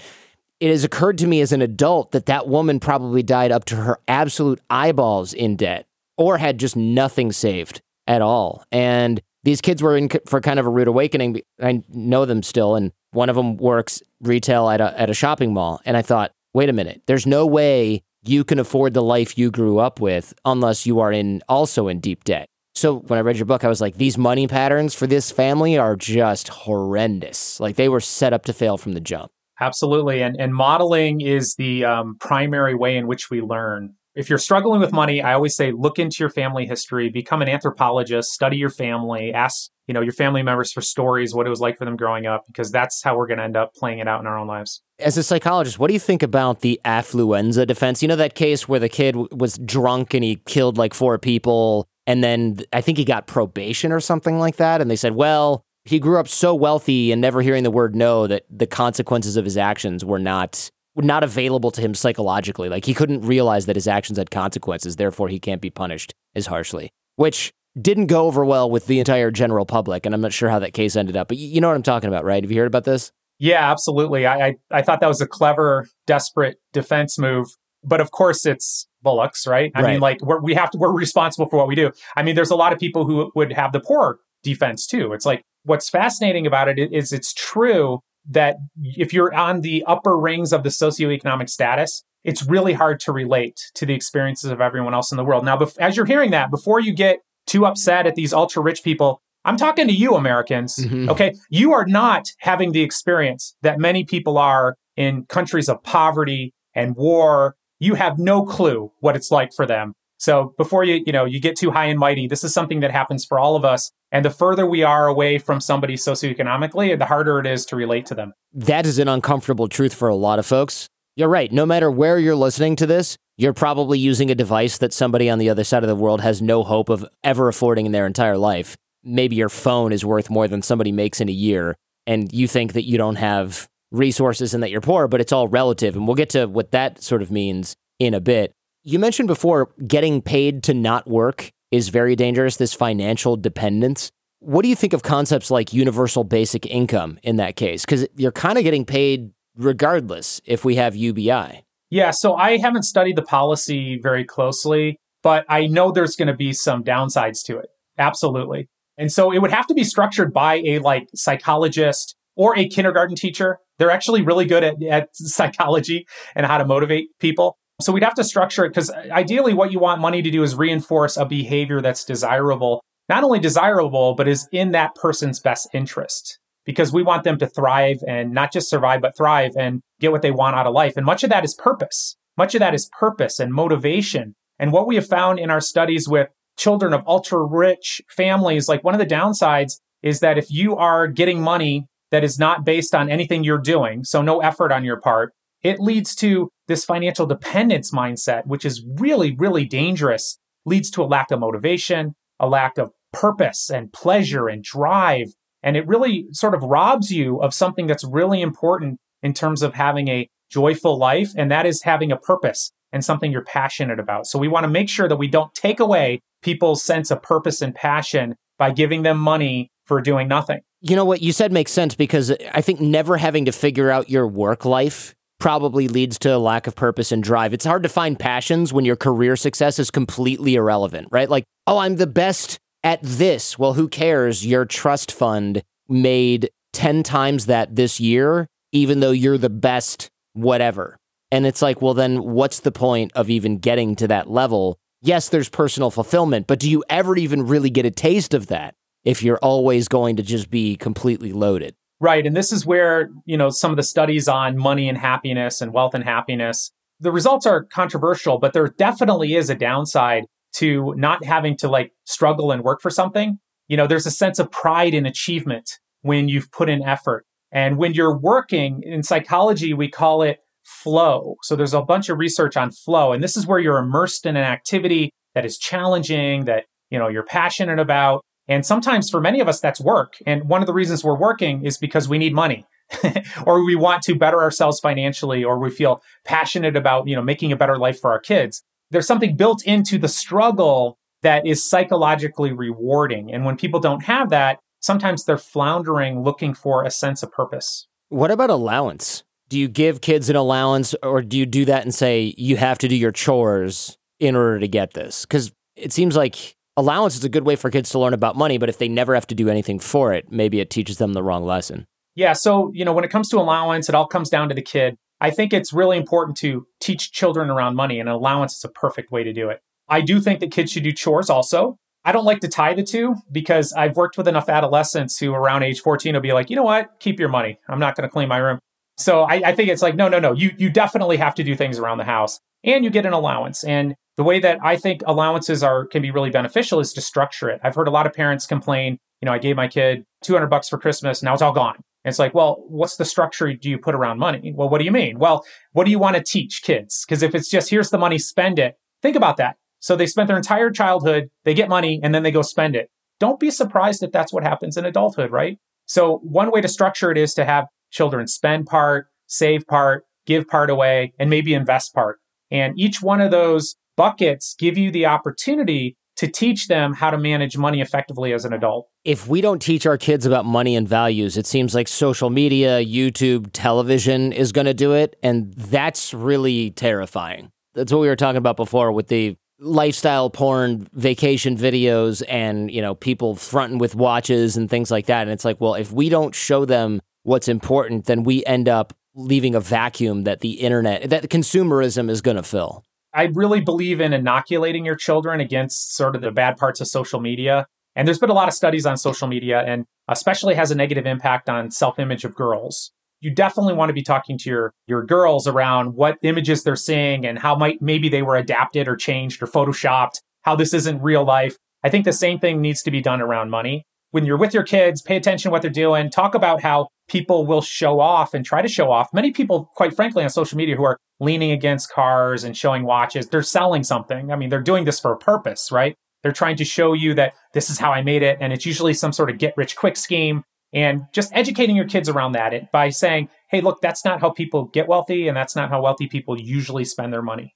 it has occurred to me as an adult that that woman probably died up to her absolute eyeballs in debt or had just nothing saved at all. And these kids were in for kind of a rude awakening. I know them still, and one of them works retail at a, at a shopping mall. And I thought, wait a minute, there's no way you can afford the life you grew up with unless you are in also in deep debt. So when I read your book, I was like, these money patterns for this family are just horrendous. Like they were set up to fail from the jump. Absolutely. And, and modeling is the um, primary way in which we learn. If you're struggling with money, I always say look into your family history, become an anthropologist, study your family, ask you know your family members for stories, what it was like for them growing up, because that's how we're going to end up playing it out in our own lives. As a psychologist, what do you think about the affluenza defense? You know that case where the kid was drunk and he killed like four people, and then I think he got probation or something like that, and they said, well, he grew up so wealthy and never hearing the word no that the consequences of his actions were not not available to him psychologically. Like he couldn't realize that his actions had consequences, therefore he can't be punished as harshly. Which didn't go over well with the entire general public, and I'm not sure how that case ended up. But you know what I'm talking about, right? Have you heard about this? Yeah, absolutely. I I, I thought that was a clever, desperate defense move. But of course, it's bullocks, right? I right. mean, like we're, we have to we're responsible for what we do. I mean, there's a lot of people who would have the poor defense too. It's like what's fascinating about it is it's true that if you're on the upper rings of the socioeconomic status, it's really hard to relate to the experiences of everyone else in the world. Now, bef- as you're hearing that, before you get too upset at these ultra rich people, I'm talking to you, Americans. Mm-hmm. Okay. You are not having the experience that many people are in countries of poverty and war. You have no clue what it's like for them. So before you, you know, you get too high and mighty, this is something that happens for all of us. And the further we are away from somebody socioeconomically, the harder it is to relate to them. That is an uncomfortable truth for a lot of folks. You're right. No matter where you're listening to this, you're probably using a device that somebody on the other side of the world has no hope of ever affording in their entire life. Maybe your phone is worth more than somebody makes in a year, and you think that you don't have resources and that you're poor, but it's all relative. And we'll get to what that sort of means in a bit. You mentioned before getting paid to not work is very dangerous, this financial dependence. What do you think of concepts like universal basic income in that case? Because you're kind of getting paid regardless if we have UBI. Yeah, so I haven't studied the policy very closely, but I know there's going to be some downsides to it. Absolutely. And so it would have to be structured by a like psychologist or a kindergarten teacher. They're actually really good at, at psychology and how to motivate people. So we'd have to structure it because ideally what you want money to do is reinforce a behavior that's desirable, not only desirable, but is in that person's best interest because we want them to thrive and not just survive, but thrive and get what they want out of life. And much of that is purpose. Much of that is purpose and motivation. And what we have found in our studies with children of ultra rich families, like one of the downsides is that if you are getting money that is not based on anything you're doing, so no effort on your part, it leads to this financial dependence mindset, which is really, really dangerous, leads to a lack of motivation, a lack of purpose and pleasure and drive. And it really sort of robs you of something that's really important in terms of having a joyful life. And that is having a purpose and something you're passionate about. So we want to make sure that we don't take away people's sense of purpose and passion by giving them money for doing nothing. You know what you said makes sense because I think never having to figure out your work life probably leads to a lack of purpose and drive. It's hard to find passions when your career success is completely irrelevant, right? Like, oh, I'm the best at this. Well, who cares? Your trust fund made 10 times that this year, even though you're the best, whatever. And it's like, well, then what's the point of even getting to that level? Yes, there's personal fulfillment, but do you ever even really get a taste of that if you're always going to just be completely loaded? Right. And this is where, you know, some of the studies on money and happiness and wealth and happiness, the results are controversial, but there definitely is a downside to not having to like struggle and work for something. You know, there's a sense of pride and achievement when you've put in effort. And when you're working in psychology, we call it flow. So there's a bunch of research on flow. And this is where you're immersed in an activity that is challenging, that, you know, you're passionate about. And sometimes for many of us, that's work. And one of the reasons we're working is because we need money. or we want to better ourselves financially or we feel passionate about you know making a better life for our kids there's something built into the struggle that is psychologically rewarding and when people don't have that sometimes they're floundering looking for a sense of purpose what about allowance do you give kids an allowance or do you do that and say you have to do your chores in order to get this because it seems like allowance is a good way for kids to learn about money, but if they never have to do anything for it, maybe it teaches them the wrong lesson. Yeah. So, you know, when it comes to allowance, it all comes down to the kid. I think it's really important to teach children around money, and allowance is a perfect way to do it. I do think that kids should do chores also. I don't like to tie the two because I've worked with enough adolescents who around age 14 will be like, you know what, keep your money. I'm not going to clean my room. So I, I, think it's like, no, no, no. You you definitely have to do things around the house, and you get an allowance. And the way that I think allowances are can be really beneficial is to structure it. I've heard a lot of parents complain, you know, I gave my kid 200 bucks for Christmas, now it's all gone. And it's like, well, what's the structure do you put around money? Well, what do you mean? Well, what do you want to teach kids? Because if it's just here's the money, spend it. Think about that. So they spent their entire childhood, they get money, and then they go spend it. Don't be surprised if that's what happens in adulthood, right? So one way to structure it is to have children spend part, save part, give part away, and maybe invest part. And each one of those buckets give you the opportunity to teach them how to manage money effectively as an adult. If we don't teach our kids about money and values, it seems like social media, YouTube, television is going to do it. And that's really terrifying. That's what we were talking about before with the lifestyle porn vacation videos and you know people fronting with watches and things like that and it's like well if we don't show them what's important then we end up leaving a vacuum that the internet that consumerism is going to fill I really believe in inoculating your children against sort of the bad parts of social media. And there's been a lot of studies on social media and especially has a negative impact on self-image of girls. You definitely want to be talking to your your girls around what images they're seeing and how might maybe they were adapted or changed or photoshopped, how this isn't real life. I think the same thing needs to be done around money. When you're with your kids, pay attention to what they're doing, talk about how people will show off and try to show off. Many people, quite frankly, on social media who are leaning against cars and showing watches, they're selling something. I mean, they're doing this for a purpose, right? They're trying to show you that this is how I made it. And it's usually some sort of get rich quick scheme. And just educating your kids around that by saying, hey, look, that's not how people get wealthy. And that's not how wealthy people usually spend their money.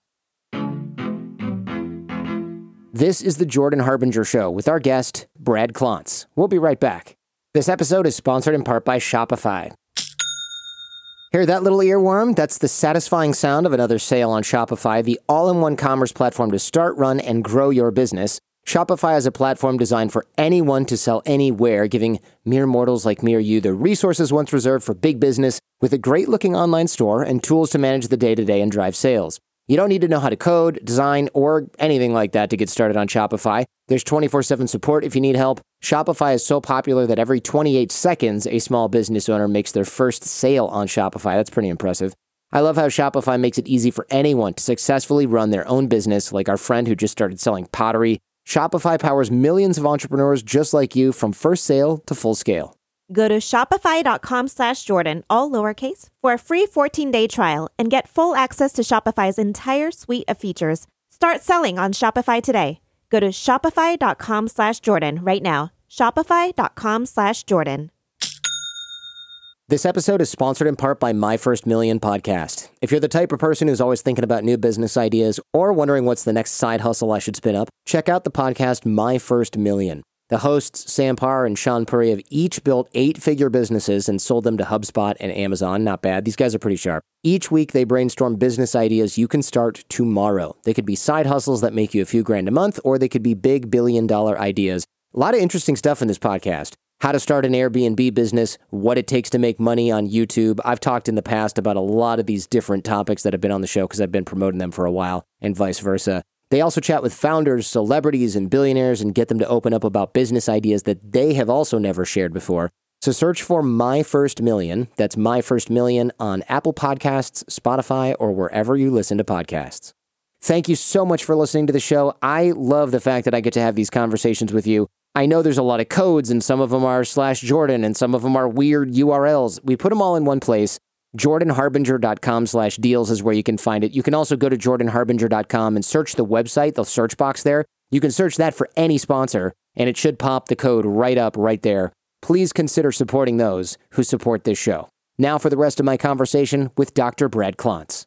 This is the Jordan Harbinger Show with our guest, Brad Klontz. We'll be right back. This episode is sponsored in part by Shopify. Hear that little earworm? That's the satisfying sound of another sale on Shopify, the all in one commerce platform to start, run, and grow your business. Shopify is a platform designed for anyone to sell anywhere, giving mere mortals like me or you the resources once reserved for big business with a great looking online store and tools to manage the day to day and drive sales. You don't need to know how to code, design, or anything like that to get started on Shopify. There's 24 7 support if you need help. Shopify is so popular that every 28 seconds, a small business owner makes their first sale on Shopify. That's pretty impressive. I love how Shopify makes it easy for anyone to successfully run their own business, like our friend who just started selling pottery. Shopify powers millions of entrepreneurs just like you from first sale to full scale. Go to shopify.com slash Jordan, all lowercase, for a free 14 day trial and get full access to Shopify's entire suite of features. Start selling on Shopify today. Go to shopify.com slash Jordan right now. Shopify.com slash Jordan. This episode is sponsored in part by My First Million podcast. If you're the type of person who's always thinking about new business ideas or wondering what's the next side hustle I should spin up, check out the podcast My First Million. The hosts, Sam Parr and Shaan Puri, have each built eight figure businesses and sold them to HubSpot and Amazon. Not bad. These guys are pretty sharp. Each week, they brainstorm business ideas you can start tomorrow. They could be side hustles that make you a few grand a month, or they could be big billion dollar ideas. A lot of interesting stuff in this podcast how to start an Airbnb business, what it takes to make money on YouTube. I've talked in the past about a lot of these different topics that have been on the show because I've been promoting them for a while and vice versa. They also chat with founders, celebrities, and billionaires and get them to open up about business ideas that they have also never shared before. So search for My First Million. That's My First Million on Apple Podcasts, Spotify, or wherever you listen to podcasts. Thank you so much for listening to the show. I love the fact that I get to have these conversations with you. I know there's a lot of codes, and some of them are slash Jordan, and some of them are weird URLs. We put them all in one place. JordanHarbinger.com slash deals is where you can find it. You can also go to JordanHarbinger.com and search the website, the search box there. You can search that for any sponsor, and it should pop the code right up right there. Please consider supporting those who support this show. Now for the rest of my conversation with Dr. Brad Klontz.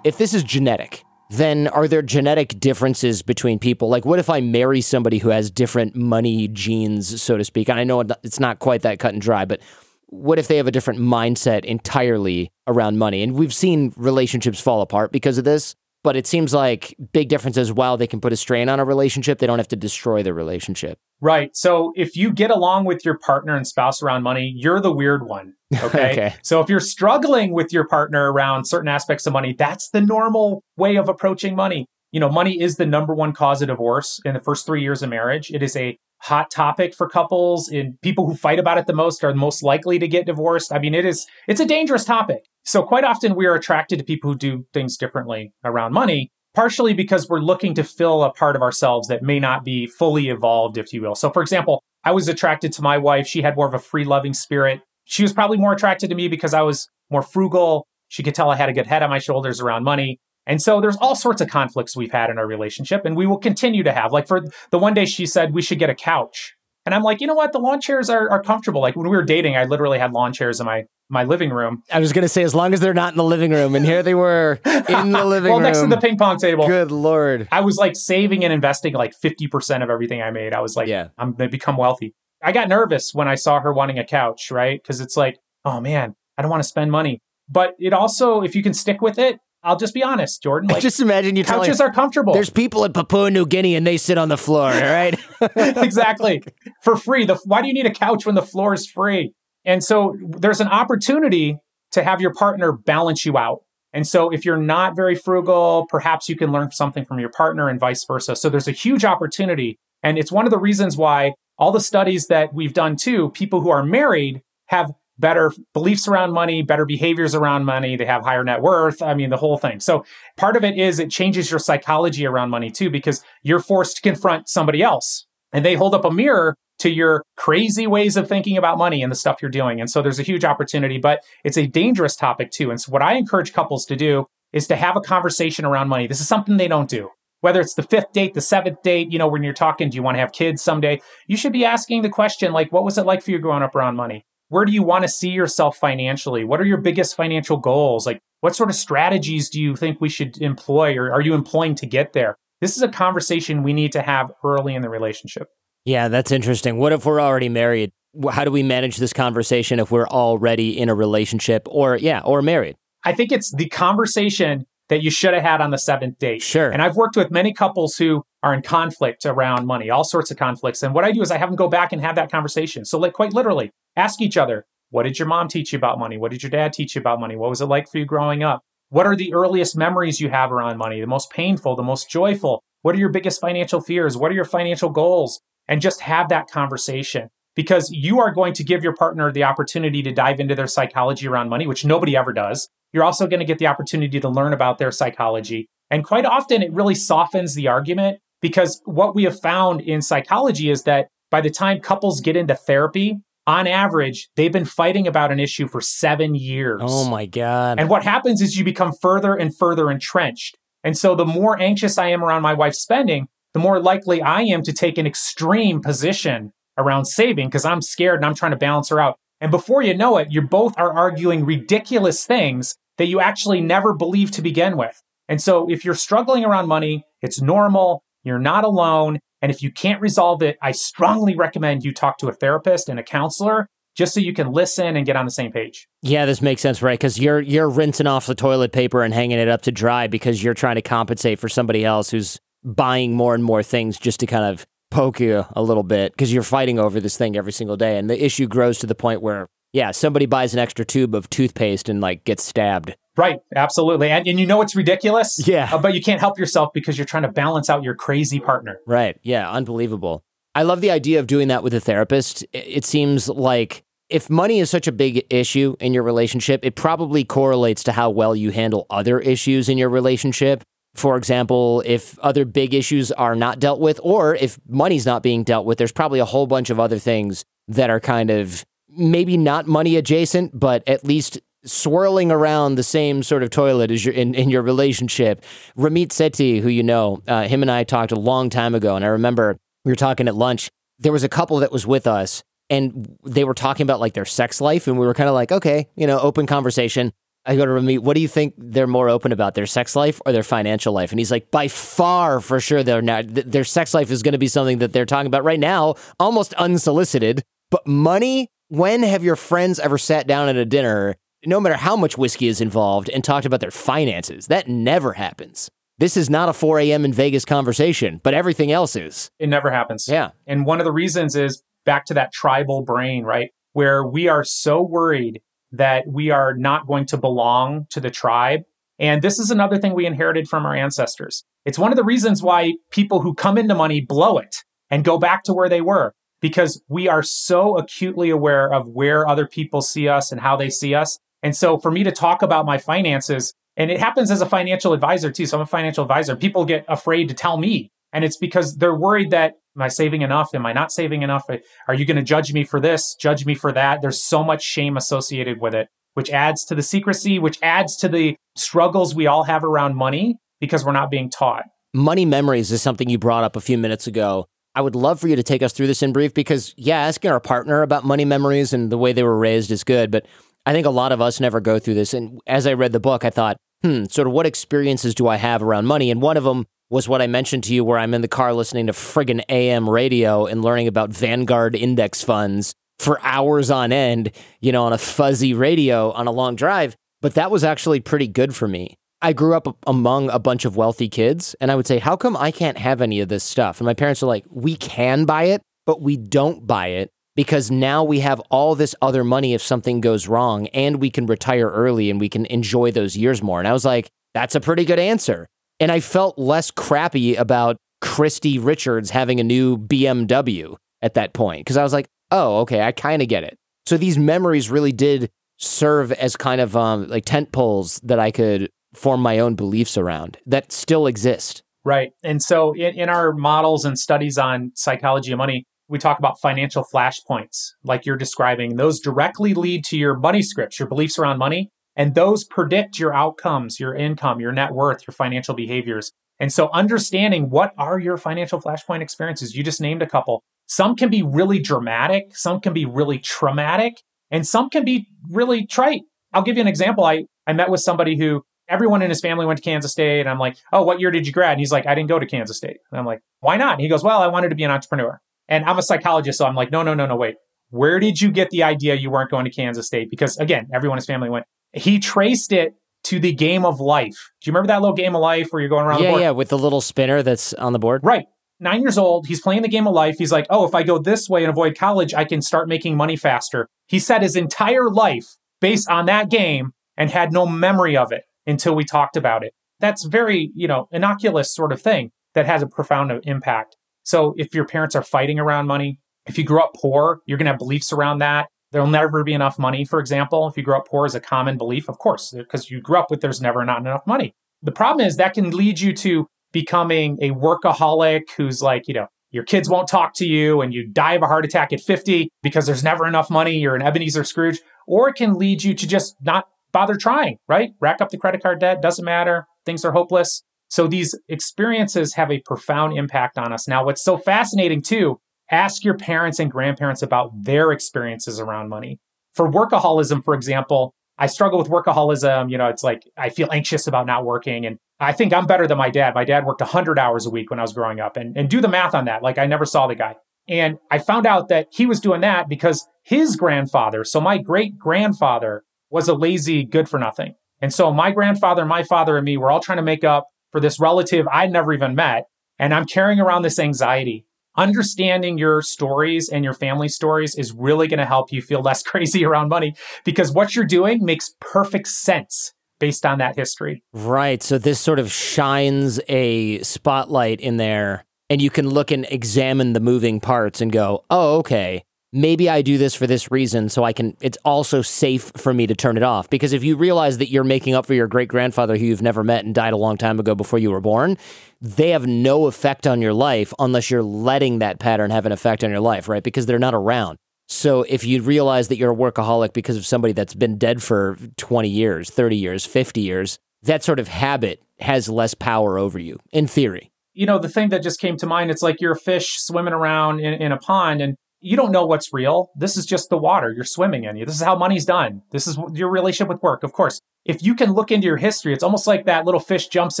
If this is genetic, then are there genetic differences between people? Like, what if I marry somebody who has different money genes, so to speak? And I know it's not quite that cut and dry, but what if they have a different mindset entirely around money? And we've seen relationships fall apart because of this, but it seems like big differences, while they can put a strain on a relationship, they don't have to destroy the relationship. Right. So if you get along with your partner and spouse around money, you're the weird one. Okay? okay. So if you're struggling with your partner around certain aspects of money, that's the normal way of approaching money. You know, money is the number one cause of divorce in the first three years of marriage. It is a hot topic for couples and people who fight about it the most are the most likely to get divorced. I mean, it is, it's a dangerous topic. So quite often we are attracted to people who do things differently around money partially because we're looking to fill a part of ourselves that may not be fully evolved, if you will. So, for example, I was attracted to my wife. She had more of a free loving spirit. She was probably more attracted to me because I was more frugal. She could tell I had a good head on my shoulders around money. And so there's all sorts of conflicts we've had in our relationship, and we will continue to have. Like for the one day she said we should get a couch. And I'm like, you know what? The lawn chairs are, are comfortable. Like when we were dating, I literally had lawn chairs in my my living room. I was going to say, as long as they're not in the living room, and here they were in the living room. well, room. next to the ping pong table. Good lord! I was like saving and investing like fifty percent of everything I made. I was like, yeah, I'm going to become wealthy. I got nervous when I saw her wanting a couch, right? Because it's like, oh man, I don't want to spend money. But it also, if you can stick with it, I'll just be honest, Jordan. Like, just imagine you couches are comfortable. There's people in Papua New Guinea and they sit on the floor, all right? exactly. For free. The, why do you need a couch when the floor is free? And so there's an opportunity to have your partner balance you out. And so if you're not very frugal, perhaps you can learn something from your partner and vice versa. So there's a huge opportunity. And it's one of the reasons why all the studies that we've done too, people who are married have better beliefs around money, better behaviors around money. They have higher net worth. I mean, the whole thing. So part of it is it changes your psychology around money too, because you're forced to confront somebody else and they hold up a mirror to your crazy ways of thinking about money and the stuff you're doing. And so there's a huge opportunity, but it's a dangerous topic too. And so what I encourage couples to do is to have a conversation around money. This is something they don't do. Whether it's the fifth date, the seventh date, you know, when you're talking, do you want to have kids someday? You should be asking the question, like, what was it like for you growing up around money? Where do you want to see yourself financially? What are your biggest financial goals? Like, what sort of strategies do you think we should employ or are you employing to get there? This is a conversation we need to have early in the relationship. Yeah, that's interesting. What if we're already married? how do we manage this conversation if we're already in a relationship or yeah, or married? I think it's the conversation that you should have had on the seventh date. Sure. And I've worked with many couples who are in conflict around money, all sorts of conflicts. And what I do is I have them go back and have that conversation. So, like, quite literally, ask each other, what did your mom teach you about money? What did your dad teach you about money? What was it like for you growing up? What are the earliest memories you have around money? The most painful, the most joyful? What are your biggest financial fears? What are your financial goals? And just have that conversation because you are going to give your partner the opportunity to dive into their psychology around money, which nobody ever does. You're also going to get the opportunity to learn about their psychology. And quite often, it really softens the argument because what we have found in psychology is that by the time couples get into therapy, on average, they've been fighting about an issue for seven years. Oh my God. And what happens is you become further and further entrenched. And so the more anxious I am around my wife's spending, the more likely I am to take an extreme position around saving because I'm scared and I'm trying to balance her out. And before you know it, you both are arguing ridiculous things that you actually never believed to begin with. And so if you're struggling around money, it's normal. You're not alone. And if you can't resolve it, I strongly recommend you talk to a therapist and a counselor just so you can listen and get on the same page. Yeah, this makes sense, right? Because you're you're rinsing off the toilet paper and hanging it up to dry because you're trying to compensate for somebody else who's buying more and more things just to kind of poke you a little bit because you're fighting over this thing every single day, and the issue grows to the point where yeah, somebody buys an extra tube of toothpaste and like gets stabbed. Right, absolutely. And, and you know it's ridiculous. Yeah. Uh, but you can't help yourself because you're trying to balance out your crazy partner. Right. Yeah, unbelievable. I love the idea of doing that with a therapist. It seems like if money is such a big issue in your relationship, it probably correlates to how well you handle other issues in your relationship. For example, if other big issues are not dealt with, or if money's not being dealt with, there's probably a whole bunch of other things that are kind of maybe not money adjacent, but at least swirling around the same sort of toilet as your in, in your relationship. Ramit Sethi, who you know, uh, him and I talked a long time ago, and I remember we were talking at lunch. There was a couple that was with us, and they were talking about like their sex life, and we were kind of like, okay, you know, open conversation. I go to Ramit, what do you think they're more open about, their sex life or their financial life? And he's like, by far, for sure, they're not. Their sex life is going to be something that they're talking about right now, almost unsolicited. But money, when have your friends ever sat down at a dinner, no matter how much whiskey is involved, and talked about their finances? That never happens. This is not a 4 a.m. in Vegas conversation, but everything else is. It never happens. Yeah. And one of the reasons is back to that tribal brain, right? Where we are so worried that we are not going to belong to the tribe. And this is another thing we inherited from our ancestors. It's one of the reasons why people who come into money blow it and go back to where they were because we are so acutely aware of where other people see us and how they see us. And so for me to talk about my finances, and it happens as a financial advisor too. So I'm a financial advisor. People get afraid to tell me. And it's because they're worried that am I saving enough? Am I not saving enough? Are you going to judge me for this? Judge me for that? There's so much shame associated with it, which adds to the secrecy, which adds to the struggles we all have around money because we're not being taught. Money memories is something you brought up a few minutes ago. I would love for you to take us through this in brief because, yeah, asking our partner about money memories and the way they were raised is good, but I think a lot of us never go through this. And as I read the book, I thought, hmm, sort of what experiences do I have around money? And one of them was what I mentioned to you, where I'm in the car listening to friggin' AM radio and learning about Vanguard index funds for hours on end, you know, on a fuzzy radio on a long drive. But that was actually pretty good for me. I grew up among a bunch of wealthy kids, and I would say, How come I can't have any of this stuff? And my parents are like, We can buy it, but we don't buy it because now we have all this other money if something goes wrong, and we can retire early and we can enjoy those years more. And I was like, That's a pretty good answer. And I felt less crappy about Christy Richards having a new BMW at that point because I was like, oh, okay, I kind of get it. So these memories really did serve as kind of um, like tent poles that I could form my own beliefs around that still exist. Right. And so in, in our models and studies on psychology of money, we talk about financial flashpoints like you're describing. Those directly lead to your money scripts, your beliefs around money. And those predict your outcomes, your income, your net worth, your financial behaviors. And so understanding what are your financial flashpoint experiences, you just named a couple. Some can be really dramatic, some can be really traumatic, and some can be really trite. I'll give you an example. I, I met with somebody who everyone in his family went to Kansas State. And I'm like, oh, what year did you grad? And he's like, I didn't go to Kansas State. And I'm like, why not? And he goes, well, I wanted to be an entrepreneur. And I'm a psychologist. So I'm like, no, no, no, no, wait. Where did you get the idea you weren't going to Kansas State? Because again, everyone in his family went. He traced it to the game of life. Do you remember that little game of life where you're going around yeah, the board? Yeah, with the little spinner that's on the board. Right. Nine years old. He's playing the game of life. He's like, oh, if I go this way and avoid college, I can start making money faster. He set his entire life based on that game and had no memory of it until we talked about it. That's very, you know, innocuous sort of thing that has a profound impact. So if your parents are fighting around money, if you grew up poor, you're going to have beliefs around that. There'll never be enough money, for example. If you grow up poor is a common belief, of course, because you grew up with there's never not enough money. The problem is that can lead you to becoming a workaholic who's like, you know, your kids won't talk to you and you die of a heart attack at 50 because there's never enough money. You're an Ebenezer Scrooge. Or it can lead you to just not bother trying, right? Rack up the credit card debt, doesn't matter. Things are hopeless. So these experiences have a profound impact on us. Now, what's so fascinating too ask your parents and grandparents about their experiences around money. For workaholism, for example, I struggle with workaholism. You know, it's like I feel anxious about not working. And I think I'm better than my dad. My dad worked 100 hours a week when I was growing up. And, and do the math on that. Like I never saw the guy. And I found out that he was doing that because his grandfather, so my great grandfather, was a lazy good for nothing. And so my grandfather, my father, and me were all trying to make up for this relative I'd never even met. And I'm carrying around this anxiety understanding your stories and your family stories is really going to help you feel less crazy around money because what you're doing makes perfect sense based on that history. Right. So this sort of shines a spotlight in there and you can look and examine the moving parts and go, "Oh, okay maybe I do this for this reason so I can it's also safe for me to turn it off. Because if you realize that you're making up for your great grandfather who you've never met and died a long time ago before you were born they have no effect on your life unless you're letting that pattern have an effect on your life right? Because they're not around. So if you realize that you're a workaholic because of somebody that's been dead for 20 years 30 years 50 years that sort of habit has less power over you in theory. You know the thing that just came to mind it's like you're a fish swimming around in, in a pond and you don't know what's real. This is just the water you're swimming in. This is how money's done. This is your relationship with work. Of course, if you can look into your history, it's almost like that little fish jumps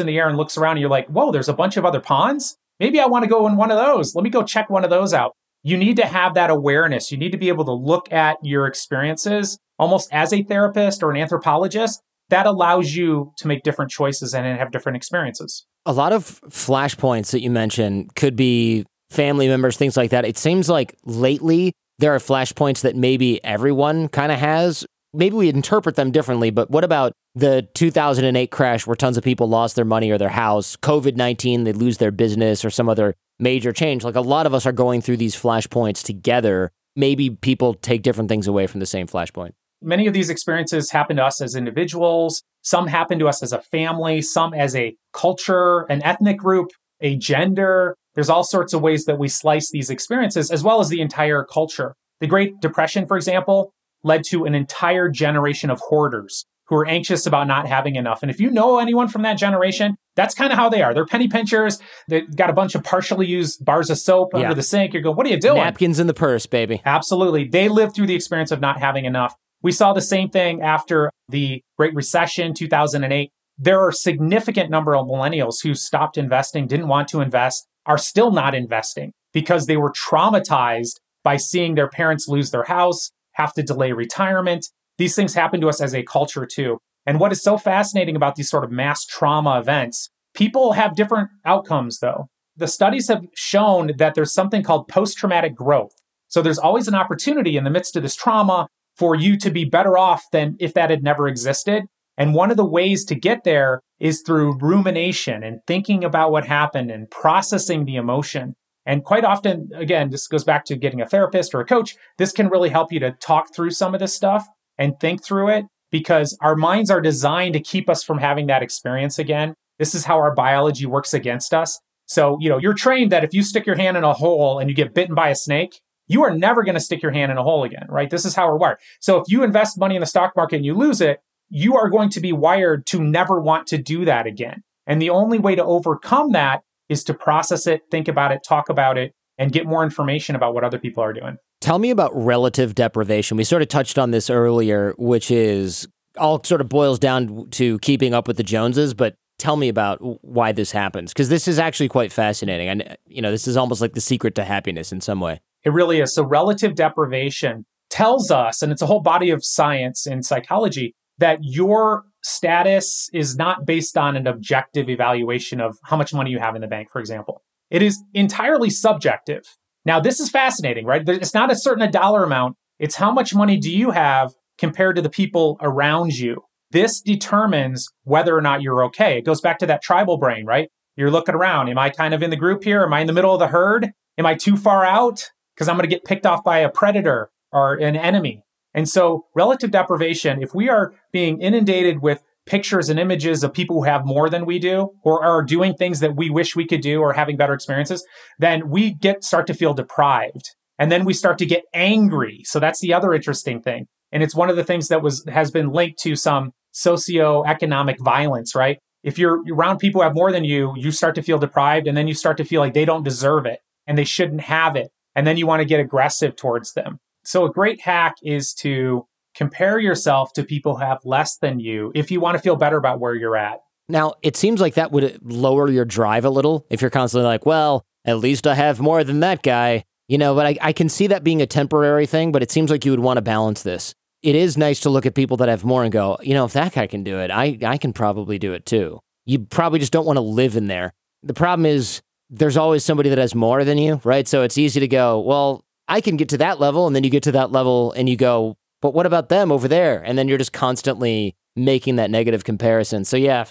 in the air and looks around and you're like, whoa, there's a bunch of other ponds. Maybe I want to go in one of those. Let me go check one of those out. You need to have that awareness. You need to be able to look at your experiences almost as a therapist or an anthropologist. That allows you to make different choices and have different experiences. A lot of flashpoints that you mentioned could be family members, things like that. It seems like lately there are flashpoints that maybe everyone kind of has. Maybe we interpret them differently, but what about the 2008 crash where tons of people lost their money or their house, COVID 19, they lose their business or some other major change? Like a lot of us are going through these flashpoints together. Maybe people take different things away from the same flashpoint. Many of these experiences happen to us as individuals. Some happen to us as a family, some as a culture, an ethnic group, a gender, there's all sorts of ways that we slice these experiences, as well as the entire culture. The Great Depression, for example, led to an entire generation of hoarders who are anxious about not having enough. And if you know anyone from that generation, that's kind of how they are. They're penny pinchers. They've got a bunch of partially used bars of soap yeah. under the sink. You're going, what are you doing? Napkins in the purse, baby. Absolutely. They lived through the experience of not having enough. We saw the same thing after the Great Recession, 2008. There are a significant number of millennials who stopped investing, didn't want to invest, are still not investing because they were traumatized by seeing their parents lose their house, have to delay retirement. These things happen to us as a culture too. And what is so fascinating about these sort of mass trauma events, people have different outcomes though. The studies have shown that there's something called post traumatic growth. So there's always an opportunity in the midst of this trauma for you to be better off than if that had never existed. And one of the ways to get there is through rumination and thinking about what happened and processing the emotion. And quite often, again, this goes back to getting a therapist or a coach. This can really help you to talk through some of this stuff and think through it because our minds are designed to keep us from having that experience again. This is how our biology works against us. So, you know, you're trained that if you stick your hand in a hole and you get bitten by a snake, you are never going to stick your hand in a hole again, right? This is how we're wired. So if you invest money in the stock market and you lose it, you are going to be wired to never want to do that again. And the only way to overcome that is to process it, think about it, talk about it, and get more information about what other people are doing. Tell me about relative deprivation. We sort of touched on this earlier, which is all sort of boils down to keeping up with the Joneses, but tell me about why this happens because this is actually quite fascinating. And you know, this is almost like the secret to happiness in some way. It really is. So relative deprivation tells us, and it's a whole body of science in psychology, that your status is not based on an objective evaluation of how much money you have in the bank, for example. It is entirely subjective. Now, this is fascinating, right? It's not a certain dollar amount. It's how much money do you have compared to the people around you. This determines whether or not you're okay. It goes back to that tribal brain, right? You're looking around. Am I kind of in the group here? Am I in the middle of the herd? Am I too far out? Because I'm going to get picked off by a predator or an enemy. And so, relative deprivation, if we are being inundated with pictures and images of people who have more than we do or are doing things that we wish we could do or having better experiences, then we get start to feel deprived. And then we start to get angry. So that's the other interesting thing. And it's one of the things that was has been linked to some socioeconomic violence, right? If you're around people who have more than you, you start to feel deprived and then you start to feel like they don't deserve it and they shouldn't have it. And then you want to get aggressive towards them. So a great hack is to compare yourself to people who have less than you if you want to feel better about where you're at. Now, it seems like that would lower your drive a little if you're constantly like, well, at least I have more than that guy. You know, but I, I can see that being a temporary thing, but it seems like you would want to balance this it is nice to look at people that have more and go, you know, if that guy can do it, I, I can probably do it too. You probably just don't want to live in there. The problem is there's always somebody that has more than you, right? So it's easy to go, well, I can get to that level. And then you get to that level and you go, but what about them over there? And then you're just constantly making that negative comparison. So, yeah,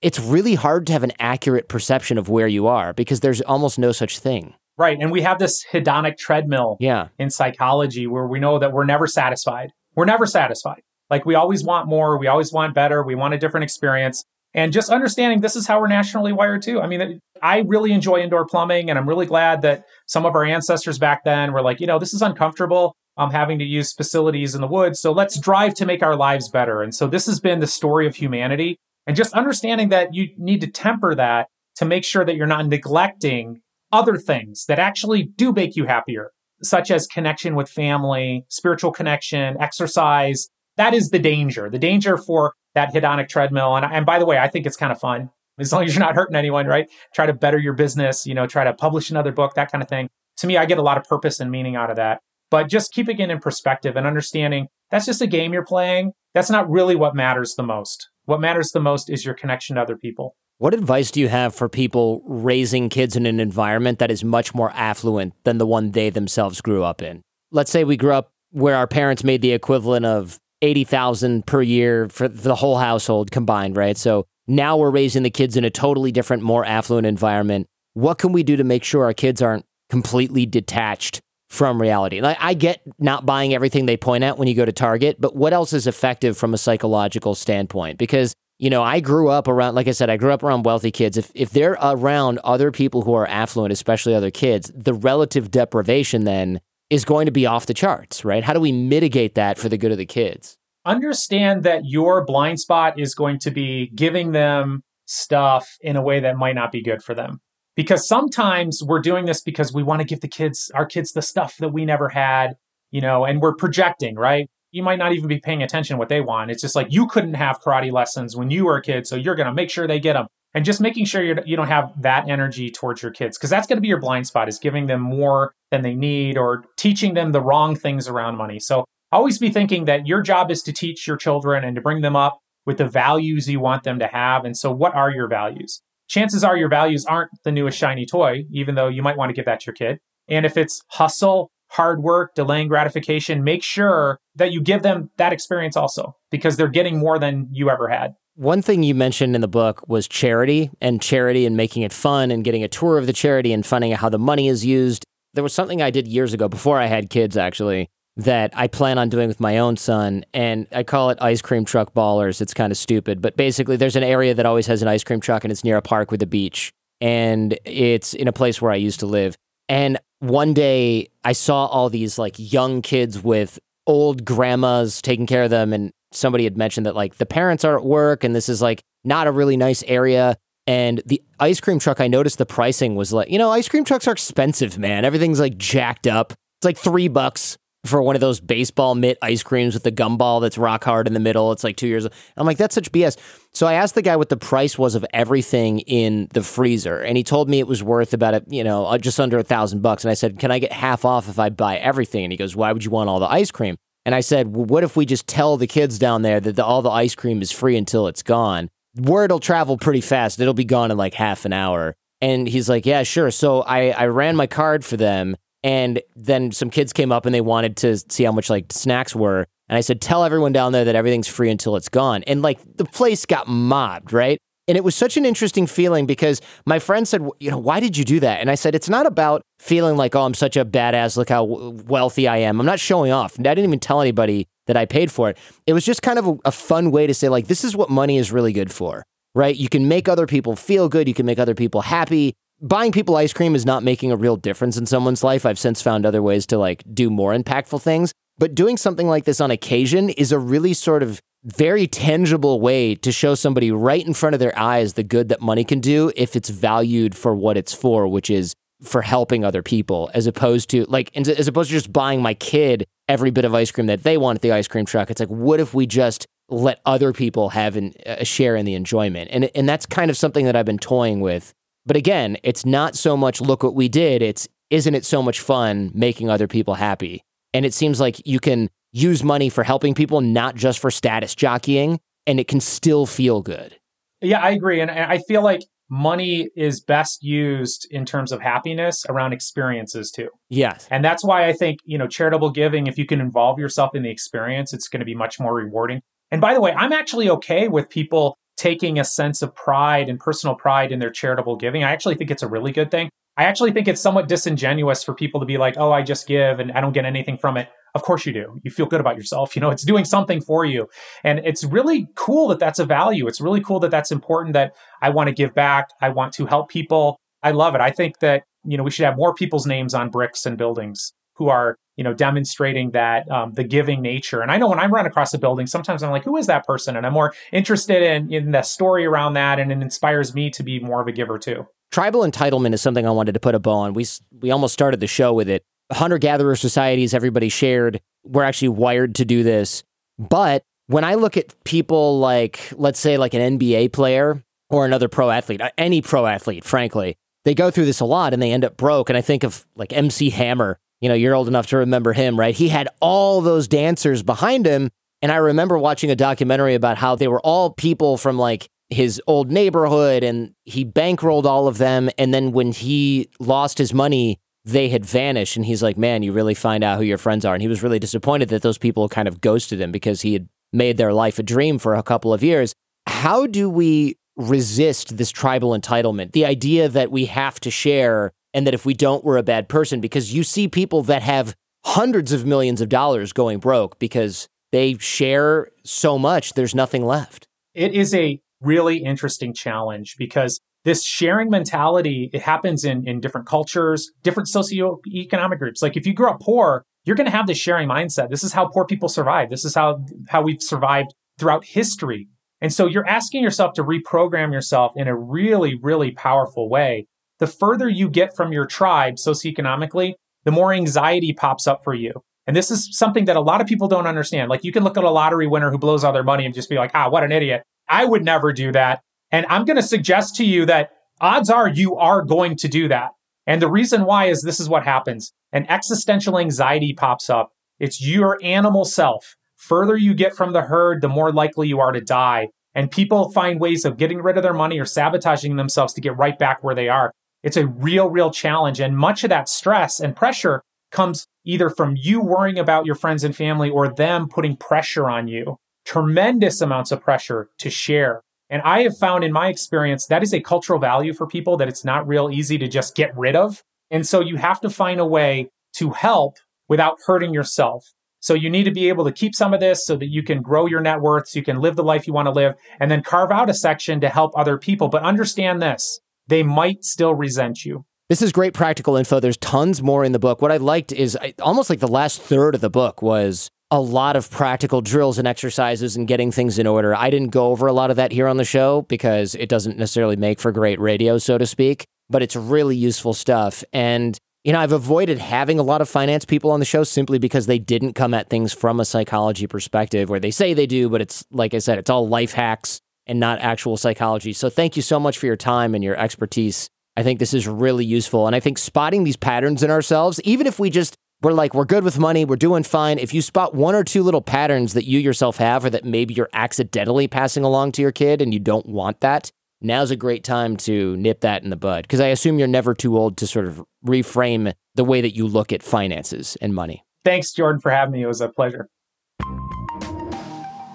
it's really hard to have an accurate perception of where you are because there's almost no such thing. Right. And we have this hedonic treadmill yeah. in psychology where we know that we're never satisfied. We're never satisfied. Like we always want more, we always want better, we want a different experience. And just understanding this is how we're nationally wired too. I mean, I really enjoy indoor plumbing, and I'm really glad that some of our ancestors back then were like, you know, this is uncomfortable. I'm having to use facilities in the woods. So let's drive to make our lives better. And so this has been the story of humanity. And just understanding that you need to temper that to make sure that you're not neglecting other things that actually do make you happier such as connection with family, spiritual connection, exercise. That is the danger. The danger for that hedonic treadmill. And, and by the way, I think it's kind of fun as long as you're not hurting anyone, right? Try to better your business, you know, try to publish another book, that kind of thing. To me, I get a lot of purpose and meaning out of that. But just keeping it in perspective and understanding that's just a game you're playing. That's not really what matters the most. What matters the most is your connection to other people. What advice do you have for people raising kids in an environment that is much more affluent than the one they themselves grew up in? Let's say we grew up where our parents made the equivalent of 80,000 per year for the whole household combined, right? So now we're raising the kids in a totally different, more affluent environment. What can we do to make sure our kids aren't completely detached from reality? Like, I get not buying everything they point at when you go to Target, but what else is effective from a psychological standpoint? Because you know, I grew up around, like I said, I grew up around wealthy kids. If, if they're around other people who are affluent, especially other kids, the relative deprivation then is going to be off the charts, right? How do we mitigate that for the good of the kids? Understand that your blind spot is going to be giving them stuff in a way that might not be good for them. Because sometimes we're doing this because we want to give the kids, our kids, the stuff that we never had, you know, and we're projecting, right? you might not even be paying attention what they want. It's just like you couldn't have karate lessons when you were a kid, so you're going to make sure they get them. And just making sure you don't have that energy towards your kids, because that's going to be your blind spot is giving them more than they need or teaching them the wrong things around money. So always be thinking that your job is to teach your children and to bring them up with the values you want them to have. And so, what are your values? Chances are your values aren't the newest shiny toy, even though you might want to give that to your kid. And if it's hustle, hard work, delaying gratification, make sure that you give them that experience also because they're getting more than you ever had. One thing you mentioned in the book was charity and charity and making it fun and getting a tour of the charity and finding out how the money is used. There was something I did years ago before I had kids actually that I plan on doing with my own son and I call it ice cream truck ballers. It's kind of stupid, but basically there's an area that always has an ice cream truck and it's near a park with a beach and it's in a place where I used to live. And one day I saw all these like young kids with old grandmas taking care of them. And somebody had mentioned that like the parents are at work and this is like not a really nice area. And the ice cream truck, I noticed the pricing was like, you know, ice cream trucks are expensive, man. Everything's like jacked up. It's like three bucks for one of those baseball mitt ice creams with the gumball that's rock hard in the middle. It's like two years. I'm like, that's such BS. So I asked the guy what the price was of everything in the freezer, and he told me it was worth about a you know uh, just under a thousand bucks. And I said, can I get half off if I buy everything? And he goes, why would you want all the ice cream? And I said, well, what if we just tell the kids down there that the, all the ice cream is free until it's gone? Word will travel pretty fast. It'll be gone in like half an hour. And he's like, yeah, sure. So I, I ran my card for them and then some kids came up and they wanted to see how much like snacks were. And I said, tell everyone down there that everything's free until it's gone. And like the place got mobbed, right? And it was such an interesting feeling because my friend said, you know, why did you do that? And I said, it's not about feeling like, oh, I'm such a badass. Look how wealthy I am. I'm not showing off. I didn't even tell anybody that I paid for it. It was just kind of a, a fun way to say, like, this is what money is really good for, right? You can make other people feel good. You can make other people happy buying people ice cream is not making a real difference in someone's life. I've since found other ways to like do more impactful things. But doing something like this on occasion is a really sort of very tangible way to show somebody right in front of their eyes the good that money can do if it's valued for what it's for, which is for helping other people, as opposed to like, as opposed to just buying my kid every bit of ice cream that they want at the ice cream truck. It's like, what if we just let other people have an, a share in the enjoyment? And, and that's kind of something that I've been toying with but again, it's not so much look what we did, it's isn't it so much fun making other people happy? And it seems like you can use money for helping people, not just for status jockeying, and it can still feel good. Yeah, I agree. And I feel like money is best used in terms of happiness around experiences too. Yes. And that's why I think, you know, charitable giving, if you can involve yourself in the experience, it's going to be much more rewarding. And by the way, I'm actually okay with people taking a sense of pride and personal pride in their charitable giving. I actually think it's a really good thing. I actually think it's somewhat disingenuous for people to be like, oh, I just give and I don't get anything from it. Of course you do. You feel good about yourself. You know, it's doing something for you. And it's really cool that that's a value. It's really cool that that's important that I want to give back. I want to help people. I love it. I think that, you know, we should have more people's names on bricks and buildings who are you know demonstrating that um, the giving nature and i know when i run across a building sometimes i'm like who is that person and i'm more interested in in the story around that and it inspires me to be more of a giver too tribal entitlement is something i wanted to put a bow on we we almost started the show with it hunter gatherer societies everybody shared we're actually wired to do this but when i look at people like let's say like an nba player or another pro athlete uh, any pro athlete frankly they go through this a lot and they end up broke and i think of like mc hammer you know, you're old enough to remember him, right? He had all those dancers behind him. And I remember watching a documentary about how they were all people from like his old neighborhood and he bankrolled all of them. And then when he lost his money, they had vanished. And he's like, man, you really find out who your friends are. And he was really disappointed that those people kind of ghosted him because he had made their life a dream for a couple of years. How do we resist this tribal entitlement? The idea that we have to share and that if we don't, we're a bad person because you see people that have hundreds of millions of dollars going broke because they share so much, there's nothing left. It is a really interesting challenge because this sharing mentality it happens in in different cultures different socioeconomic groups like if you grew up poor you're going to have this sharing mindset this is how poor people survive this is how how we've survived throughout history and so you're asking yourself to reprogram yourself in a really really powerful way the further you get from your tribe socioeconomically, the more anxiety pops up for you. And this is something that a lot of people don't understand. Like you can look at a lottery winner who blows all their money and just be like, ah, what an idiot. I would never do that. And I'm going to suggest to you that odds are you are going to do that. And the reason why is this is what happens. An existential anxiety pops up. It's your animal self. Further you get from the herd, the more likely you are to die. And people find ways of getting rid of their money or sabotaging themselves to get right back where they are. It's a real, real challenge. And much of that stress and pressure comes either from you worrying about your friends and family or them putting pressure on you. Tremendous amounts of pressure to share. And I have found in my experience that is a cultural value for people that it's not real easy to just get rid of. And so you have to find a way to help without hurting yourself. So you need to be able to keep some of this so that you can grow your net worth, so you can live the life you want to live, and then carve out a section to help other people. But understand this they might still resent you. This is great practical info. There's tons more in the book. What I liked is I, almost like the last third of the book was a lot of practical drills and exercises and getting things in order. I didn't go over a lot of that here on the show because it doesn't necessarily make for great radio, so to speak, but it's really useful stuff. And You know, I've avoided having a lot of finance people on the show simply because they didn't come at things from a psychology perspective where they say they do, but it's like I said, it's all life hacks and not actual psychology. So thank you so much for your time and your expertise. I think this is really useful. And I think spotting these patterns in ourselves, even if we just we're like, we're good with money, we're doing fine. If you spot one or two little patterns that you yourself have or that maybe you're accidentally passing along to your kid and you don't want that, now's a great time to nip that in the bud. Because I assume you're never too old to sort of reframe the way that you look at finances and money. Thanks, Jordan, for having me. It was a pleasure.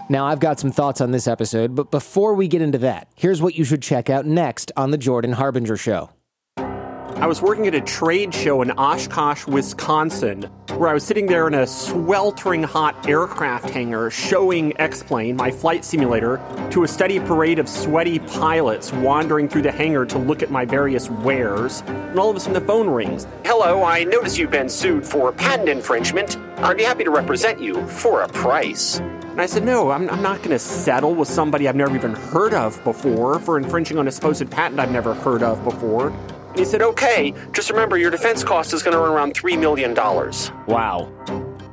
Now, I've got some thoughts on this episode, but before we get into that, here's what you should check out next on The Jordan Harbinger Show. I was working at a trade show in Oshkosh, Wisconsin, where I was sitting there in a sweltering hot aircraft hangar showing X-Plane, my flight simulator, to a steady parade of sweaty pilots wandering through the hangar to look at my various wares. And all of a sudden the phone rings. Hello, I notice you've been sued for patent infringement. I'd be happy to represent you for a price. And I said, No, I'm, I'm not going to settle with somebody I've never even heard of before for infringing on a supposed patent I've never heard of before. And he said, Okay, just remember your defense cost is going to run around $3 million. Wow.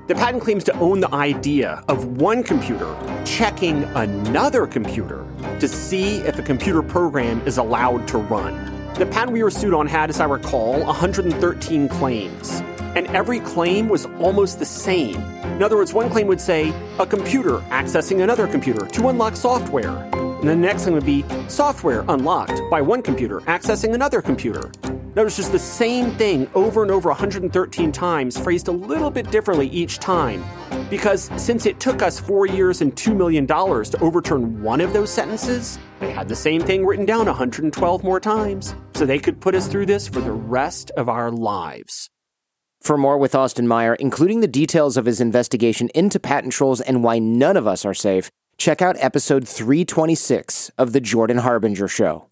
The patent claims to own the idea of one computer checking another computer to see if a computer program is allowed to run. The patent we were sued on had, as I recall, 113 claims and every claim was almost the same. In other words, one claim would say, a computer accessing another computer to unlock software. And the next thing would be, software unlocked by one computer accessing another computer. Notice just the same thing over and over 113 times, phrased a little bit differently each time. Because since it took us four years and $2 million to overturn one of those sentences, they had the same thing written down 112 more times. So they could put us through this for the rest of our lives. For more with Austin Meyer, including the details of his investigation into patent trolls and why none of us are safe, check out episode 326 of The Jordan Harbinger Show.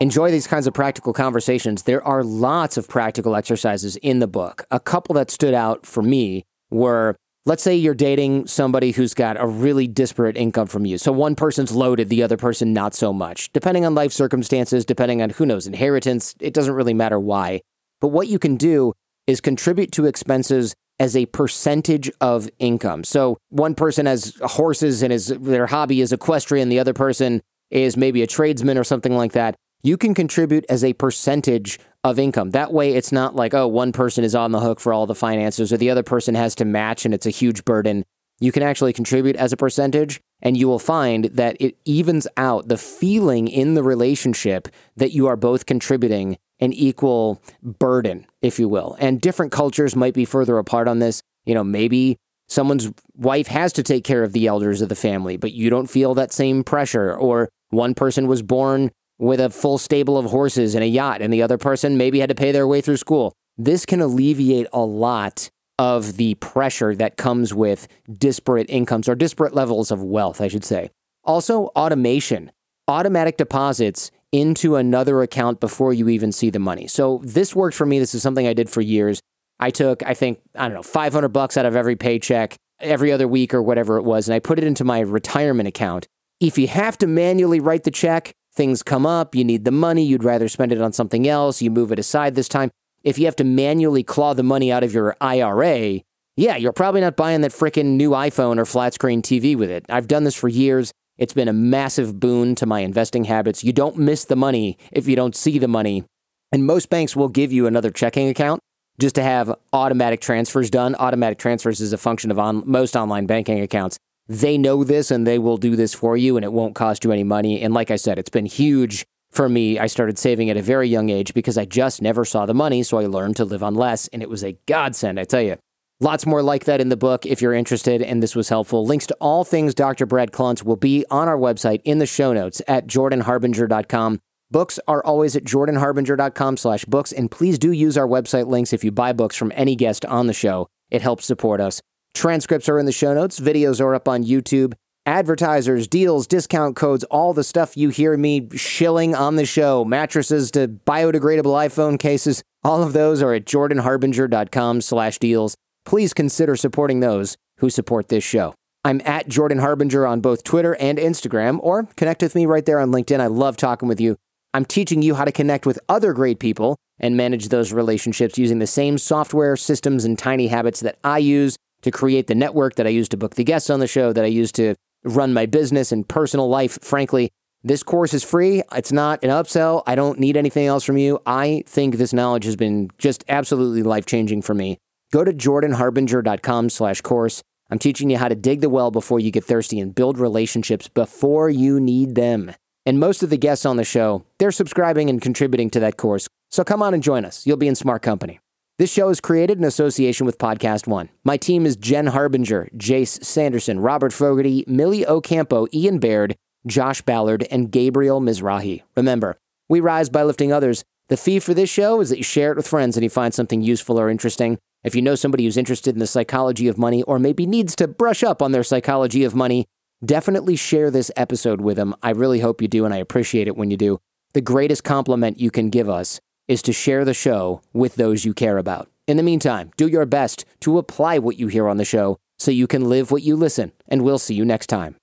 Enjoy these kinds of practical conversations. There are lots of practical exercises in the book. A couple that stood out for me were let's say you're dating somebody who's got a really disparate income from you. So one person's loaded, the other person not so much. Depending on life circumstances, depending on who knows, inheritance, it doesn't really matter why. But what you can do is contribute to expenses as a percentage of income. So one person has horses and his their hobby is equestrian, the other person is maybe a tradesman or something like that. You can contribute as a percentage of income. That way it's not like, oh, one person is on the hook for all the finances or the other person has to match and it's a huge burden. You can actually contribute as a percentage and you will find that it evens out the feeling in the relationship that you are both contributing an equal burden, if you will. And different cultures might be further apart on this. You know, maybe someone's wife has to take care of the elders of the family, but you don't feel that same pressure. Or one person was born with a full stable of horses and a yacht, and the other person maybe had to pay their way through school. This can alleviate a lot of the pressure that comes with disparate incomes or disparate levels of wealth, I should say. Also, automation. Automatic deposits into another account before you even see the money. So this worked for me. This is something I did for years. I took, I think, I don't know, 500 bucks out of every paycheck every other week or whatever it was, and I put it into my retirement account. If you have to manually write the check, things come up, you need the money, you'd rather spend it on something else, you move it aside this time. If you have to manually claw the money out of your IRA, yeah, you're probably not buying that freaking new iPhone or flat screen TV with it. I've done this for years. It's been a massive boon to my investing habits. You don't miss the money if you don't see the money. And most banks will give you another checking account just to have automatic transfers done. Automatic transfers is a function of on, most online banking accounts. They know this and they will do this for you and it won't cost you any money. And like I said, it's been huge for me. I started saving at a very young age because I just never saw the money. So I learned to live on less and it was a godsend, I tell you. Lots more like that in the book if you're interested and this was helpful. Links to all things Dr. Brad Klontz will be on our website in the show notes at jordanharbinger.com. Books are always at jordanharbinger.com slash books, and please do use our website links if you buy books from any guest on the show. It helps support us. Transcripts are in the show notes, videos are up on YouTube, advertisers, deals, discount codes, all the stuff you hear me shilling on the show, mattresses to biodegradable iPhone cases, all of those are at jordanharbinger.com slash deals please consider supporting those who support this show. I'm at Jordan Harbinger on both Twitter and Instagram, or connect with me right there on LinkedIn. I love talking with you. I'm teaching you how to connect with other great people and manage those relationships using the same software, systems, and tiny habits that I use to create the network that I use to book the guests on the show, that I use to run my business and personal life. Frankly, this course is free. It's not an upsell. I don't need anything else from you. I think this knowledge has been just absolutely life changing for me. Go to jordanharbinger.com slash course. I'm teaching you how to dig the well before you get thirsty and build relationships before you need them. And most of the guests on the show, they're subscribing and contributing to that course. So come on and join us. You'll be in smart company. This show is created in association with Podcast One. My team is Jen Harbinger, Jace Sanderson, Robert Fogarty, Millie Ocampo, Ian Baird, Josh Ballard, and Gabriel Mizrahi. Remember, we rise by lifting others. The fee for this show is that you share it with friends and you find something useful or interesting. If you know somebody who's interested in the psychology of money or maybe needs to brush up on their psychology of money, definitely share this episode with them. I really hope you do, and I appreciate it when you do. The greatest compliment you can give us is to share the show with those you care about. In the meantime, do your best to apply what you hear on the show so you can live what you listen, and we'll see you next time.